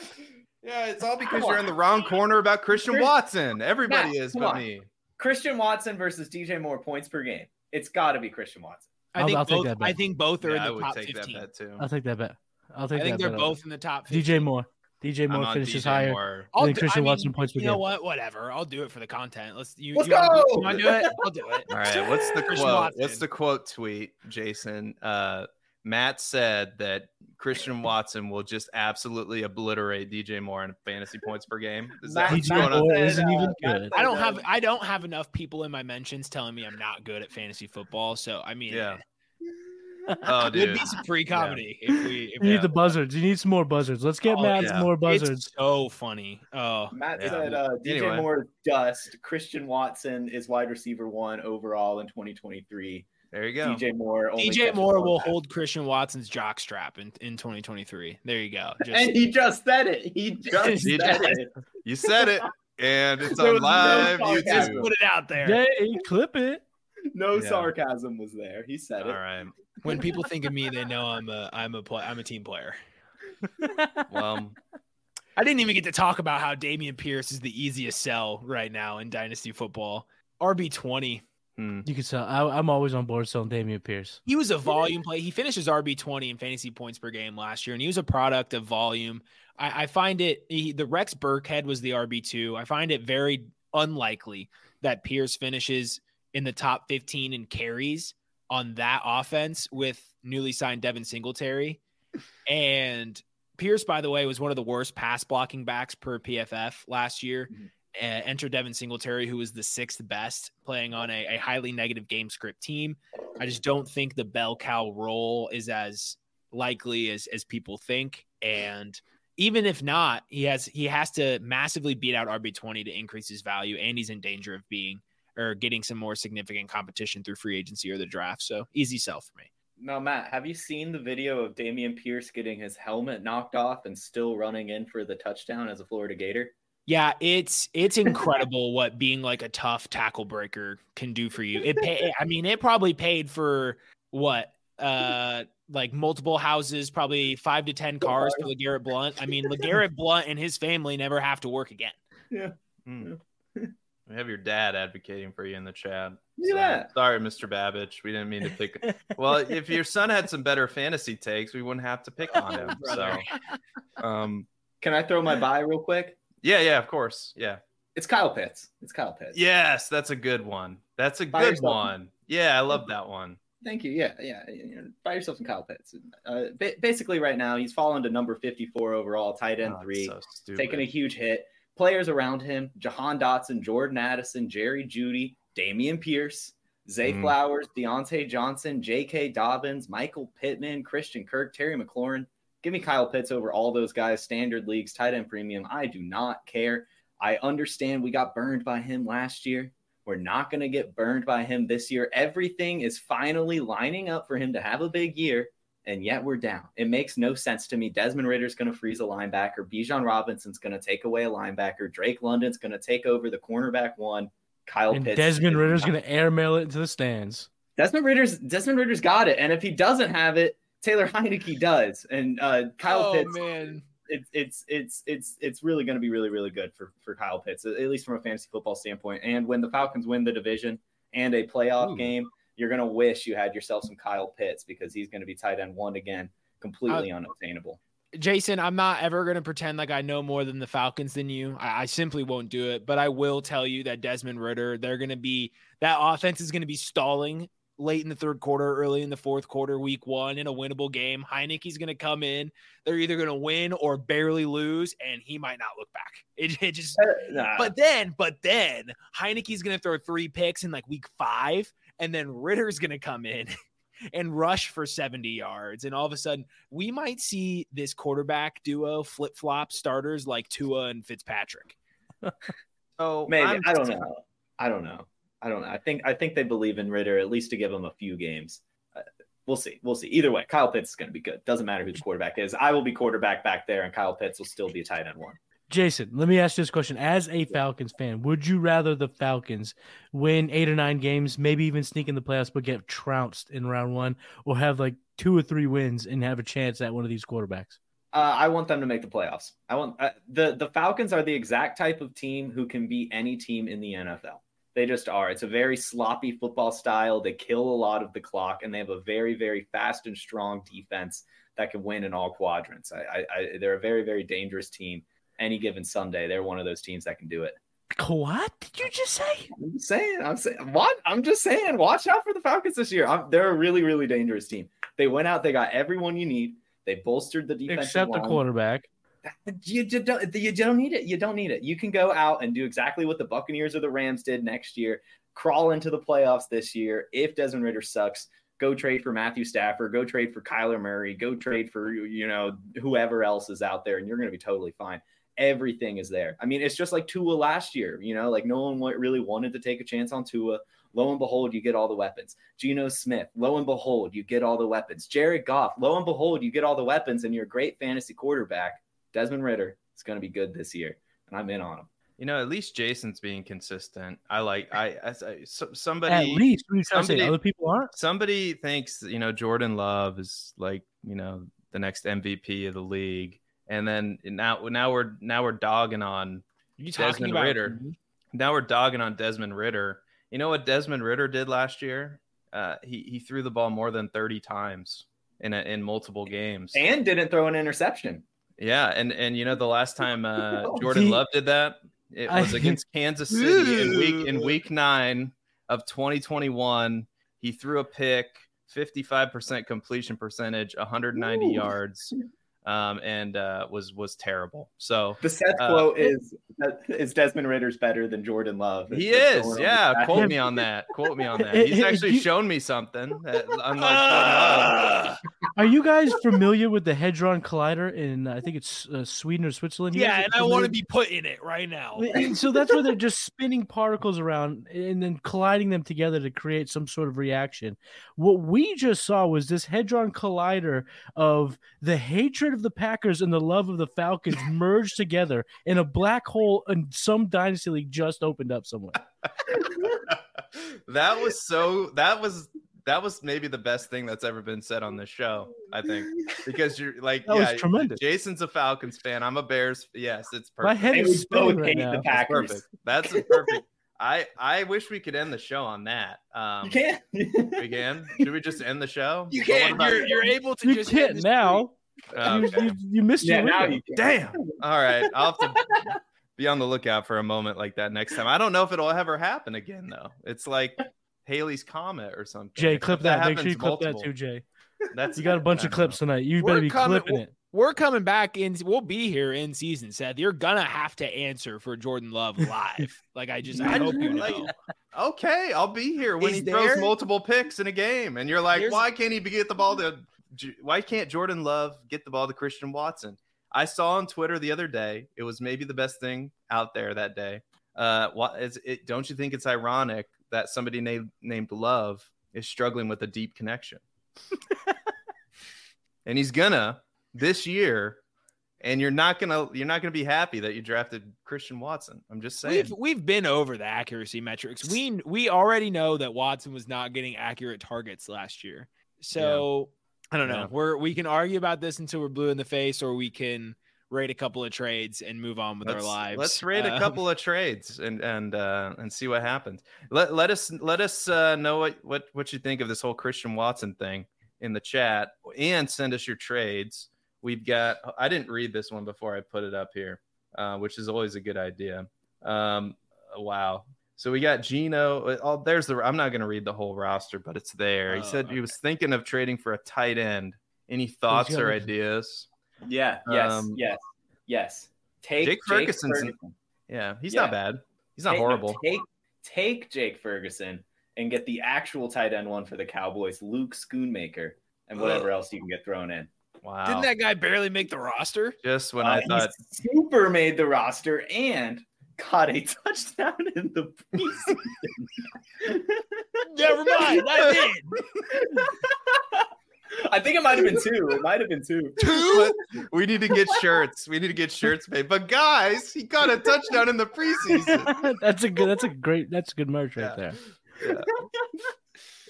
Yeah, it's all because you're in the wrong corner about Christian Chris- Watson. Everybody Matt, is but on. me. Christian Watson versus DJ Moore points per game. It's got to be Christian Watson. I I'll- think I'll take both. that bet. I think both are Yeah, in I the would top take 15. that bet too. I'll take that bet. I'll take that. Bet. I think they're bet. both in the top. 15. DJ Moore. DJ Moore finishes DJ higher. Moore. I'll than do- Christian I mean, Watson points per You know game. what? Whatever. I'll do it for the content. Let's. You, Let's you wanna- go! You want to do it? I'll do it. [LAUGHS] All right, what's the quote? Watson. What's the quote tweet, Jason? Uh, Matt said that Christian Watson will just absolutely obliterate DJ Moore in fantasy points per game. Is that Matt- what's DJ going on? Moore said, isn't uh, even good. I don't have. uh, I don't have enough people in my mentions telling me I'm not good at fantasy football. So I mean, Yeah. [LAUGHS] Oh, it would be some free comedy if we. If You we need the buzzards. You need some more buzzards. Let's get Oh, Matt yeah. more buzzards. It's so funny. Oh, Matt Yeah. said uh, DJ Anyway. Moore dust. Christian Watson is wide receiver one overall in 2023. There you go. DJ Moore. DJ Moore will hold Christian Watson's jockstrap in, in 2023. There you go. [LAUGHS] Just, and he just said it. He just he said it. it. You said it. [LAUGHS] And it's on live no Just put it out there. Yeah, clip it. No yeah. sarcasm was there. He said All it. All right. When people think of me, they know I'm a I'm a play, I'm a team player. [LAUGHS] well, um, I didn't even get to talk about how Dameon Pierce is the easiest sell right now in dynasty football. RB20 Mm. You can sell. I, am always on board selling Dameon Pierce. He was a volume play. He finishes RB 20 in fantasy points per game last year, and he was a product of volume. I, I find it he, the Rex Burkhead was the RB two. I find it very unlikely that Pierce finishes in the top 15 in carries on that offense with newly signed Devin Singletary. [LAUGHS] And Pierce, by the way, was one of the worst pass blocking backs per PFF last year. Mm-hmm. Uh, enter Devin Singletary, who was the sixth best, playing on a, a highly negative game script team. I just don't think the bell cow role is as likely as as people think. And even if not, he has he has to massively beat out RB twenty to increase his value, and he's in danger of being or getting some more significant competition through free agency or the draft. So easy sell for me. Now, Matt, have you seen the video of Dameon Pierce getting his helmet knocked off and still running in for the touchdown as a Florida Gator? Yeah, it's it's [LAUGHS] incredible what being like a tough tackle breaker can do for you. It pay, [LAUGHS] I mean, it probably paid for what uh like multiple houses, probably five to ten cars for LeGarrette Blunt. I mean, [LAUGHS] LeGarrette Blunt and his family never have to work again. Hmm. We have your dad advocating for you in the chat. Look So, that. Sorry, Mr. Babich. We didn't mean to pick. well, if your son had some better fantasy takes, we wouldn't have to pick on him. So, um, Can I throw my buy real quick? Yeah, yeah, of course, yeah. It's Kyle Pitts. It's Kyle Pitts. Yes, that's a good one. That's a Buy good yourself- one. Yeah, I love that one. Thank you. Yeah, yeah. you know, Buy yourself some Kyle Pitts. Uh, ba- basically, right now he's fallen to number fifty-four overall, tight end Oh, three, so taking a huge hit. Players around him: Jahan Dotson, Jordan Addison, Jerry Jeudy, Dameon Pierce, Zay Mm. Flowers, Diontae Johnson, J.K. Dobbins, Michael Pittman, Christian Kirk, Terry McLaurin. Give me Kyle Pitts over all those guys. Standard leagues, tight end premium. I do not care. I understand we got burned by him last year. We're not going to get burned by him this year. Everything is finally lining up for him to have a big year, and yet we're down. It makes no sense to me. Desmond Ridder's going to freeze a linebacker. Bijan Robinson's going to take away a linebacker. Drake London's going to take over the cornerback one. Kyle And Pitts. Desmond Ridder's going to airmail it into the stands. Desmond Ridder's Desmond Ridder's got it, and if he doesn't have it, Taylor Heinicke does, and uh, Kyle oh Pitts. man, It's it's it's it's it's really going to be really really good for for Kyle Pitts, at least from a fantasy football standpoint. And when the Falcons win the division and a playoff Ooh. game, you're going to wish you had yourself some Kyle Pitts because he's going to be tight end one again, completely unobtainable. Jason, I'm not ever going to pretend like I know more than the Falcons than you. I, I simply won't do it. But I will tell you that Desmond Ridder, they're going to be that offense is going to be stalling late in the third quarter, early in the fourth quarter, week one in a winnable game. Heinicke's going to come in. They're either going to win or barely lose, and he might not look back. It, it just uh, Nah, but then, but then Heinicke's going to throw three picks in like week five, and then Ridder's going to come in [LAUGHS] and rush for 70 yards. And all of a sudden, we might see this quarterback duo flip flop starters like Tua and Fitzpatrick. [LAUGHS] So maybe I'm I don't know. I don't know. I don't know. I think I think they believe in Ridder at least to give him a few games. Uh, we'll see. We'll see. Either way, Kyle Pitts is going to be good. Doesn't matter who the quarterback is. I will be quarterback back there, and Kyle Pitts will still be a tight end one. Jason, let me ask you this question. As a Falcons fan, would you rather the Falcons win eight or nine games, maybe even sneak in the playoffs, but get trounced in round one, or have like two or three wins and have a chance at one of these quarterbacks? Uh, I want them to make the playoffs. I want uh, the the Falcons are the exact type of team who can beat any team in the NFL. They just are. It's a very sloppy football style. They kill a lot of the clock, and they have a very very fast and strong defense that can win in all quadrants. I, I, I they're a very very dangerous team. Any given Sunday, they're one of those teams that can do it. What did you just say? I'm just saying. I'm saying what? I'm just saying. Watch out for the Falcons this year. I'm, they're a really really dangerous team. They went out. They got everyone you need. They bolstered the defense. Except the quarterback. You just don't, you don't need it. You don't need it. You can go out and do exactly what the Buccaneers or the Rams did next year. Crawl into the playoffs this year. If Desmond Ridder sucks, go trade for Matthew Stafford. Go trade for Kyler Murray. Go trade for you know whoever else is out there, and you're going to be totally fine. Everything is there. I mean, it's just like Tua last year. You know, like no one really wanted to take a chance on Tua. Lo and behold, you get all the weapons. Geno Smith, lo and behold, you get all the weapons. Jared Goff, lo and behold, you get all the weapons, and you're a great fantasy quarterback. Desmond Ridder is going to be good this year, and I'm in on him. You know, at least Jason's being consistent. I like. I, I, I so, At least what are you trying to say? somebody- Other people aren't. somebody thinks you know Jordan Love is like you know the next MVP of the league, and then now now we're now we're dogging on Are you talking Desmond about Ridder. now we're dogging on Desmond Ridder. You know what Desmond Ridder did last year? Uh, he he threw the ball more than thirty times in a, in multiple games. And didn't throw an interception. Yeah, and and you know the last time uh, [LAUGHS] Jordan Love did that, it was against [LAUGHS] Kansas City in week in week nine of 2021. He threw a pick, 55% completion percentage, 190 Ooh. yards. [LAUGHS] um, and uh, was was terrible. So The Seth Uh, quote is is Desmond Ridder's better than Jordan Love. he It's is, yeah. Quote me [LAUGHS] on that. Quote me on that. He's actually shown me something. That, unlike Jordan Are you guys familiar with the Hadron Collider in I think it's uh, Sweden or Switzerland? Yeah, and are I want to be put in it right now. And so that's where they're just spinning particles around and then colliding them together to create some sort of reaction. What we just saw was this hadron collider of the hatred of the Packers and the love of the Falcons [LAUGHS] merged together in a black hole and some dynasty league just opened up somewhere. [LAUGHS] that was so. That was that was maybe the best thing that's ever been said on this show. I think because you're like, That was yeah, tremendous. Jason's a Falcons fan. I'm a Bears. Yes, it's perfect. My perfect. head And is we spinning both right hate now. the That's Packers. perfect. That's a perfect. I I wish we could end the show on that. Um, You can't. We can. [LAUGHS] Should we just end the show? You can't. You're you're able to You just can't hit this now. You, you, you missed yeah, your now window. you. Damn. All right. I'll have to be on the lookout for a moment like that next time. I don't know if it'll ever happen again, though. It's like Halley's Comet or something. Jay, clip that. Make sure you clip multiple- that too, Jay. That's You got a bunch of clips know. tonight. You We're better be coming- clipping it. We're coming back in. We'll be here in season, Seth. You're gonna have to answer for Jordan Love live. [LAUGHS] like I just, I I hope just- you like- Okay, I'll be here when Is he throws multiple picks in a game, and you're like, Here's- why can't he get the ball to? Why can't Jordan Love get the ball to Christian Watson? I saw on Twitter the other day. It was maybe the best thing out there that day. Uh, what is it? Don't you think it's ironic that somebody named named Love is struggling with a deep connection, [LAUGHS] and he's gonna this year, and you're not gonna you're not gonna be happy that you drafted Christian Watson. I'm just saying. We've we've been over the accuracy metrics. We we already know that Watson was not getting accurate targets last year. So I don't know. Yeah. We're we can argue about this until we're blue in the face, or we can rate a couple of trades and move on with our let's, lives. Let's rate a Um, couple of trades and and uh, and see what happens. Let let us let us uh, know what what what you think of this whole Christian Watson thing in the chat, and send us your trades. We've got. I didn't read this one before I put it up here, uh, which is always a good idea. Um, wow. So we got Gino. Oh, there's the. I'm not going to read the whole roster, but it's there. He Oh, said he was thinking of trading for a tight end. Any thoughts or ideas? Yeah. Yes. Um, yes. Yes. Take Jake Jake Ferguson. Yeah, he's Yeah. not bad. He's not Take- no, horrible. Take take Jake Ferguson and get the actual tight end one for the Cowboys, Luke Schoonmaker, and whatever else you can get thrown in. Wow. Didn't that guy barely make the roster? Just when Uh, I he thought super made the roster and caught a touchdown in the preseason. [LAUGHS] Never mind. I did. [LAUGHS] I think it might have been two. It might have been two. But we need to get shirts. We need to get shirts made. But guys, he got a touchdown in the preseason. [LAUGHS] that's a good. That's a great. That's a good merch right Yeah. there. Yeah.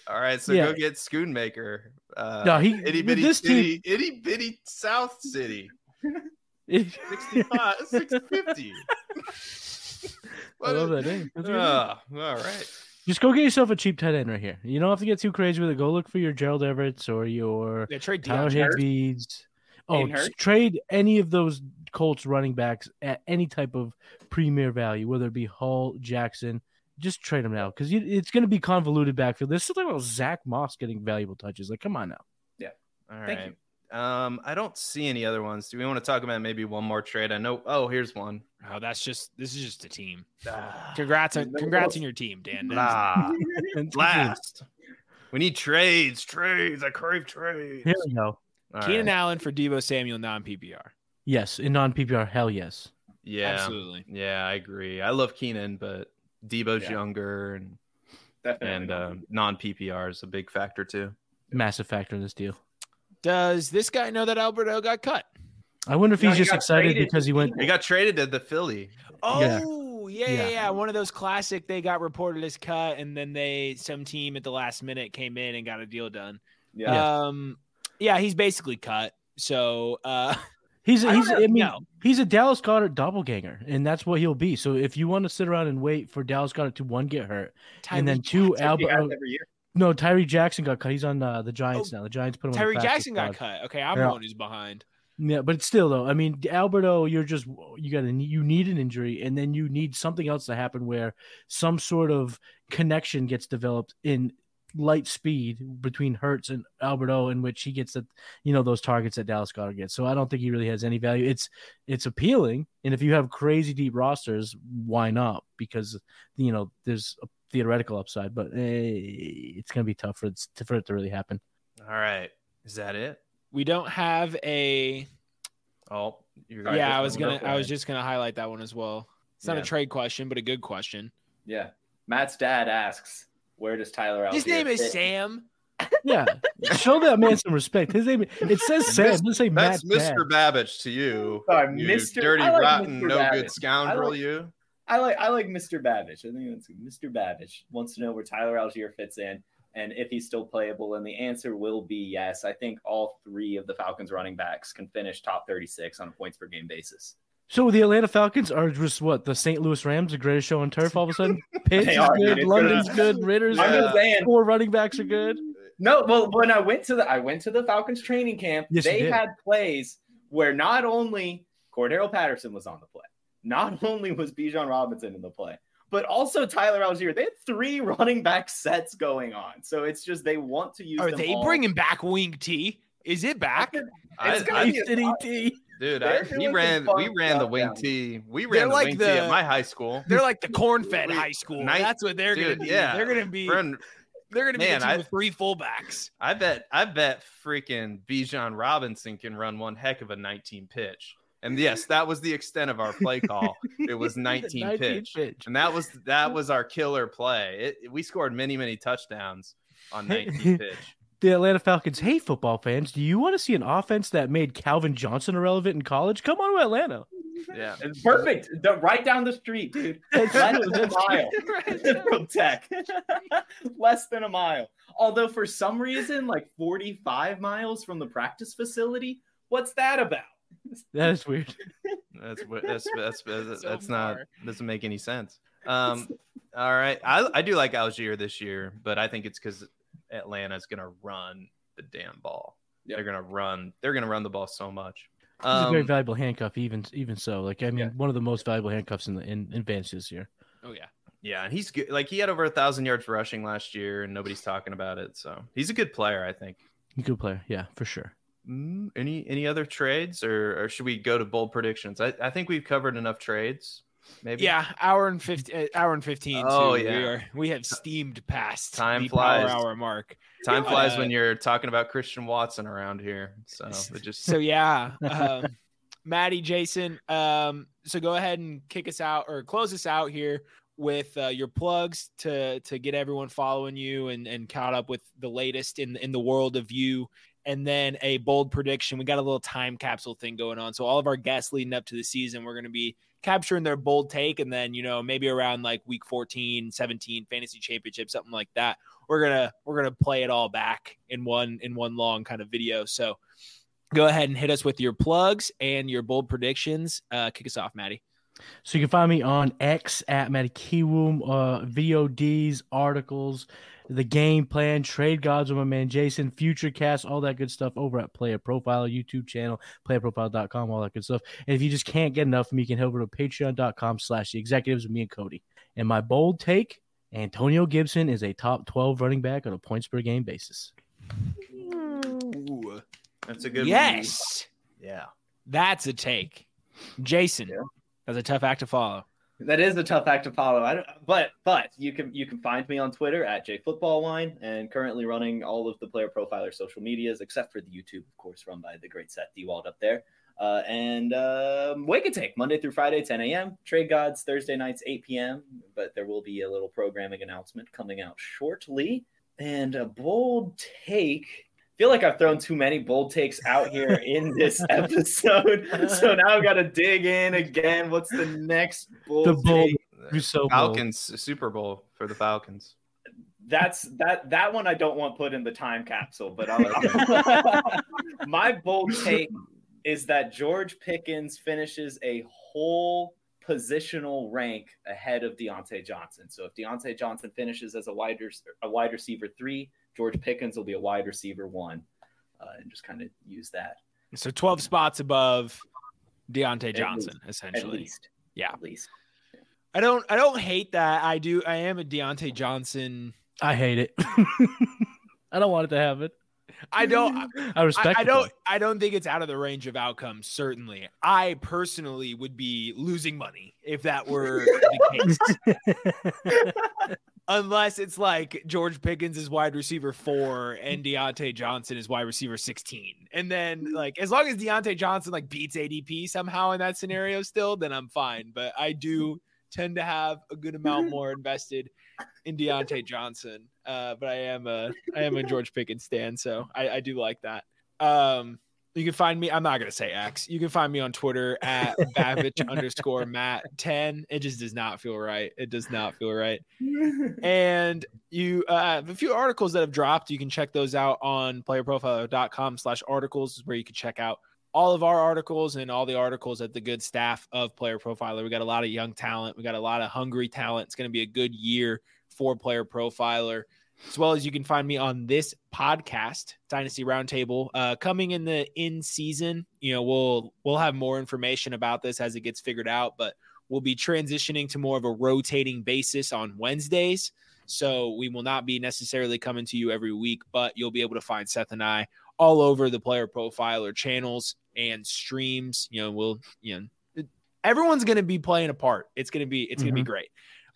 All right, so Yeah. go get Schoonmaker. Uh, No, he itty bitty this city, team. itty bitty South City, 65, 650. [LAUGHS] I love that name. That's a good name. Ah, all right. Just go get yourself a cheap tight end right here. You don't have to get too crazy with it. Go look for your Gerald Everett's or your Yeah, trade Tyler Deion. Higbees. Oh, Hayden just Hurst? trade any of those Colts running backs at any type of premier value, whether it be Hall, Jackson. Just trade them now because it's going to be convoluted backfield. There's something about Zach Moss getting valuable touches. Like, come on now. Yeah. All Thank right. Um, I don't see any other ones. Do we want to talk about maybe one more trade? I know. Oh, here's one. Oh, that's just this is just a team. Ah, Congrats on congrats on your team, Dan. That's- [LAUGHS] ah, last. We need trades. Trades. I crave trades. Here we go. All Keenan right. Allen for Deebo Samuel non PPR. Yes, in non PPR, hell yes. Yeah. Absolutely. Yeah, I agree. I love Keenan, but Deebo's Yeah. younger and Definitely. and uh, non PPR is a big factor too. Massive factor in this deal. Does this guy know that Alberto got cut? I wonder if No, he's he just excited traded because he went. He got traded to the Philly. Oh, yeah. yeah, Yeah. yeah, One of those classic. They got reported as cut, and then they some team at the last minute came in and got a deal done. yeah. Um, yeah, he's basically cut. So, uh, [LAUGHS] He's I he's don't I mean know. he's a Dallas Goedert doppelganger, and that's what he'll be. So if you want to sit around and wait for Dallas Goedert to one get hurt, and then two That's Albert every year. No Tyree Jackson got cut. He's on uh, the Giants now. The Giants put him. on Tyree the Jackson got squad. cut. Okay, I'm Yeah. the one who's behind. Yeah, but still though. I mean, Alberto, you're just you got to you need an injury, and then you need something else to happen where some sort of connection gets developed in light speed between Hurts and Alberto, in which he gets that you know those targets that Dallas Goedert gets. So I don't think he really has any value. It's it's appealing, and if you have crazy deep rosters, why not? Because you know there's a theoretical upside, but eh, it's gonna be tough for it, for it to really happen. All right, is that it? We don't have a. Oh, you're All right, yeah, I was gonna. go I was just gonna highlight that one as well. It's not Yeah. a trade question, but a good question. Yeah. Matt's dad asks, where does Tyler out?" His Allgeier name is fit? Sam. Yeah, [LAUGHS] show that man some respect. His name it says Sam. It doesn't say That's Matt. Dad. Mr. Babich to you. Sorry, you Mr. dirty, like rotten, Mr. no Babich. good scoundrel. Like- you. I like I like Mr. Babich. I think that's Mr. Babich wants to know where Tyler Allgeier fits in and if he's still playable. And the answer will be yes. I think all three of the Falcons running backs can finish top 36 on a points per game basis. So the Atlanta Falcons are just what the St. Louis Rams, the greatest show on turf. All of a sudden, [LAUGHS] Pitts is are, good, London's [LAUGHS] good, good, just saying. four running backs are good. No, well, when I went to the I went to the Falcons training camp, Yes, they had plays where not only Cordarrelle Patterson was on the play, not [LAUGHS] only was Bijan Robinson in the play, but also Tyler Allgeier. They had three [LAUGHS] running back sets going on. So it's just they want to use. Are them they all. bringing back Wing T? Is it back? I, It's gonna I- City lot. T. dude, I, we ran we ran the wing down tee. We They're ran the like wing tee at the- my high school. They're like the [LAUGHS] corn-fed We- high school. night- That's what they're dude, gonna be. yeah. They're gonna be. Friend, They're gonna be Man, the I- with three fullbacks. I bet I bet freaking Bijan Robinson can run one heck of a 19 pitch. And yes, that was the extent of our play call. It was [LAUGHS] 19, 19 pitch. pitch. And that was that was our killer play. It, we scored many many touchdowns on 19 [LAUGHS] pitch. The Atlanta Falcons. Hey, football fans, do you want to see an offense that made Calvin Johnson irrelevant in college? Come on to Atlanta. Yeah. It's perfect. The- right down the street, dude. [LAUGHS] Less than a mile from Tech. Less than a mile. Although for some reason, like 45 miles from the practice facility, what's that about? [LAUGHS] That is weird. That's what that's that's that's, [LAUGHS] So that's not doesn't make any sense. [LAUGHS] Um all right. I I do like Allgeier this year, but I think it's cuz Atlanta's going to run the damn ball. Yep. They're going to run they're going to run the ball so much. He's a very Um, valuable handcuff, even even so. Like I mean, Yeah. one of the most valuable handcuffs in the in, in fantasy this year. Oh yeah. yeah, and he's good. Like he had over a thousand yards rushing last year, and nobody's talking about it. So he's a good player, I think. Good player, yeah, for sure. Mm, any any other trades, or, or should we go to bold predictions? I, I think we've covered enough trades. Maybe. Yeah, hour and fifty, uh, hour and fifteen. Oh, too. yeah. we are we have steamed past Time the flies. hour mark. Time Yeah. flies Uh, when you're talking about Christian Watson around here. So it [LAUGHS] just So yeah, um, Matty, Jason. Um, so go ahead and kick us out or close us out here with uh, your plugs to to get everyone following you and and caught up with the latest in in the world of you. And then a bold prediction. We got a little time capsule thing going on. So all of our guests leading up to the season, we're going to be capturing their bold take and then you know maybe around like week 14 17 fantasy championship something like that we're gonna we're gonna play it all back in one in one long kind of video so go ahead and hit us with your plugs and your bold predictions uh kick us off matty So you can find me on X at Matty Kiwoom, uh, VODs, articles, the game plan, trade gods with my man Jason, future cast, all that good stuff over at Player Profiler YouTube channel, playerprofiler.com, all that good stuff. And if you just can't get enough of me, you can head over to patreon.com slash the executives with me and Cody. And my bold take, Antonio Gibson is a top 12 running back on a points per game basis. that's a good one. yes Yeah. that's a take jason Yeah. that's a tough act to follow That is a tough act to follow. I don't, but but you can you can find me on Twitter at jfootballwine and currently running all of the player profiler social medias except for the YouTube, of course, run by the great Seth Diewold up there. Uh, and um, Wake and Take Monday through Friday, 10 a.m. Trade Gods Thursday nights, 8 p.m. But there will be a little programming announcement coming out shortly. And a bold take. I feel like I've thrown too many bold takes out here in this [LAUGHS] episode. So [LAUGHS] now I've got to dig in again. What's the next bold, The bold- take? You're so bold. Falcons Super Bowl for the Falcons. That's that that one I don't want put in the time capsule, but I'll, [LAUGHS] my bold take is that George Pickens finishes a whole positional rank ahead of Diontae Johnson. So if Diontae Johnson finishes as a wide a wide receiver three, George Pickens will be a wide receiver one, uh, and just kind of use that so 12 spots above Diontae Johnson, at essentially. least. Yeah. at least. I don't I don't hate that. I do I am a Diontae Johnson I hate it. [LAUGHS] I don't want it to happen. I don't. [LAUGHS] I respect. I, I don't. I don't think it's out of the range of outcomes. Certainly, I personally would be losing money if that were the [LAUGHS] case. Unless it's like George Pickens is wide receiver four and Diontae Johnson is wide receiver 16. And then like as long as Diontae Johnson like beats ADP somehow in that scenario still, then I'm fine. But I do tend to have a good amount [LAUGHS] more invested in Diontae Johnson. Uh, but I am a I am a George Pickens stan, so I, I do like that. Um, you can find me. I'm not gonna say X. You can find me on Twitter [LAUGHS] at Babich underscore Matt ten. It just does not feel right. It does not feel right. [LAUGHS] And you uh, have a few articles that have dropped. You can check those out on playerprofiler.com slash articles, where you can check out all of our articles and all the articles at the good staff of Player Profiler. We got a lot of young talent. We got a lot of hungry talent. It's going to be a good year for Player Profiler, as well as you can find me on this podcast, Dynasty Roundtable, uh, coming in the in season. You know, we'll we'll have more information about this as it gets figured out, but we'll be transitioning to more of a rotating basis on Wednesdays. So we will not be necessarily coming to you every week, but you'll be able to find Seth and I all over the player profiler channels and streams. You know, we'll you know everyone's going to be playing a part. It's going to be it's going to be great.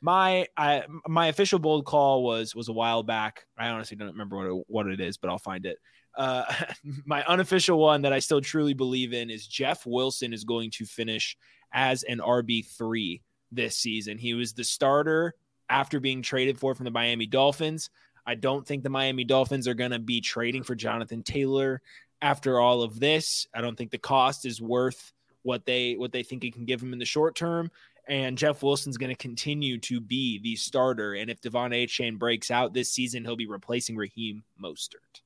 My I my official bold call was was a while back. I honestly don't remember what it, what it is, but I'll find it. Uh, [LAUGHS] my unofficial one that I still truly believe in is Jeff Wilson is going to finish as an RB three this season. He was the starter after being traded for from the Miami Dolphins. I don't think the Miami Dolphins are going to be trading for Jonathan Taylor after all of this. I don't think the cost is worth what they what they think it can give him in the short term. And Jeff Wilson's going to continue to be the starter. And if De'Von Achane breaks out this season, he'll be replacing Raheem Mostert.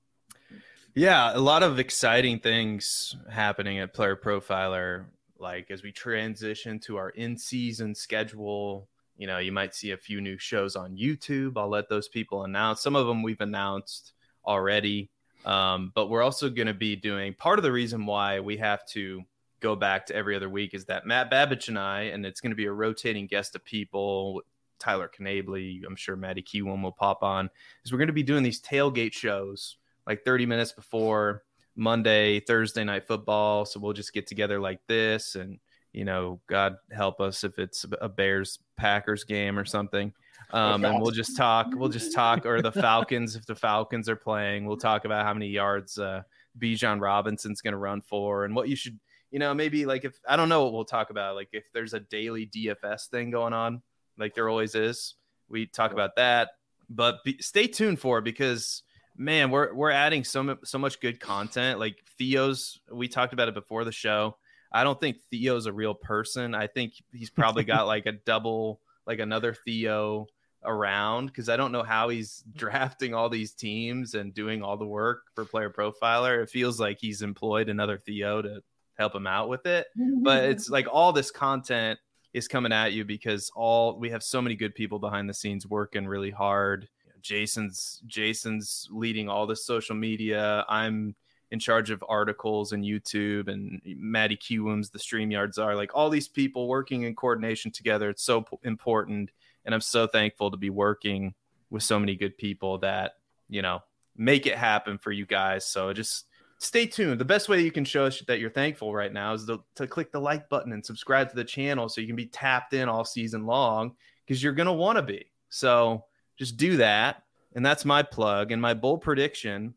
Yeah, a lot of exciting things happening at Player Profiler. Like as we transition to our in-season schedule, you know, you might see a few new shows on YouTube. I'll let those people announce. Some of them we've announced already. Um, but we're also going to be doing part of the reason why we have to go back to every other week is that Matt Babich and I, and it's going to be a rotating guest of people. Tyler Canable, I'm sure Matty Kiwoom will pop on. Is we're going to be doing these tailgate shows like 30 minutes before Monday, Thursday night football. So we'll just get together like this and you know, God help us if it's a Bears Packers game or something. Um, and we'll just talk. We'll just talk, or the Falcons if the Falcons are playing. We'll talk about how many yards uh, Bijan Robinson's going to run for, and what you should, you know, maybe like if I don't know what we'll talk about. Like if there's a daily DFS thing going on, like there always is. We talk about that, but be, stay tuned for it because man, we're we're adding so so much good content. Like Theo's, we talked about it before the show. I don't think Theo's a real person. I think he's probably got [LAUGHS] like a double, like another Theo around because I don't know how he's [LAUGHS] drafting all these teams and doing all the work for player profiler. It feels like he's employed another Theo to help him out with it. But [LAUGHS] it's like all this content is coming at you because all we have so many good people behind the scenes working really hard. Jason's Jason's leading all the social media. I'm in charge of articles and YouTube and Matty Kiwoom's the StreamYards are like all these people working in coordination together. It's so p- important. And I'm so thankful to be working with so many good people that, you know, make it happen for you guys. So just stay tuned. The best way you can show us that you're thankful right now is to, to click the like button and subscribe to the channel so you can be tapped in all season long because you're going to want to be. So just do that. And that's my plug. And my bold prediction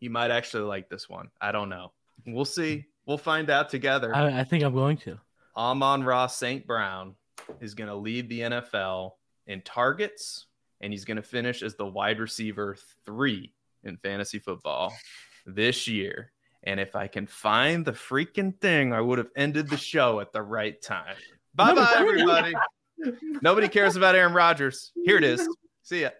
you might actually like this one. I don't know. We'll see. We'll find out together. I, I think I'm going to. Amon-Ra St. Brown is going to lead the NFL in targets, and he's going to finish as the wide receiver three in fantasy football this year. And if I can find the freaking thing, I would have ended the show at the right time. Bye bye, everybody. Nobody cares about Aaron Rodgers. Here it is. See ya.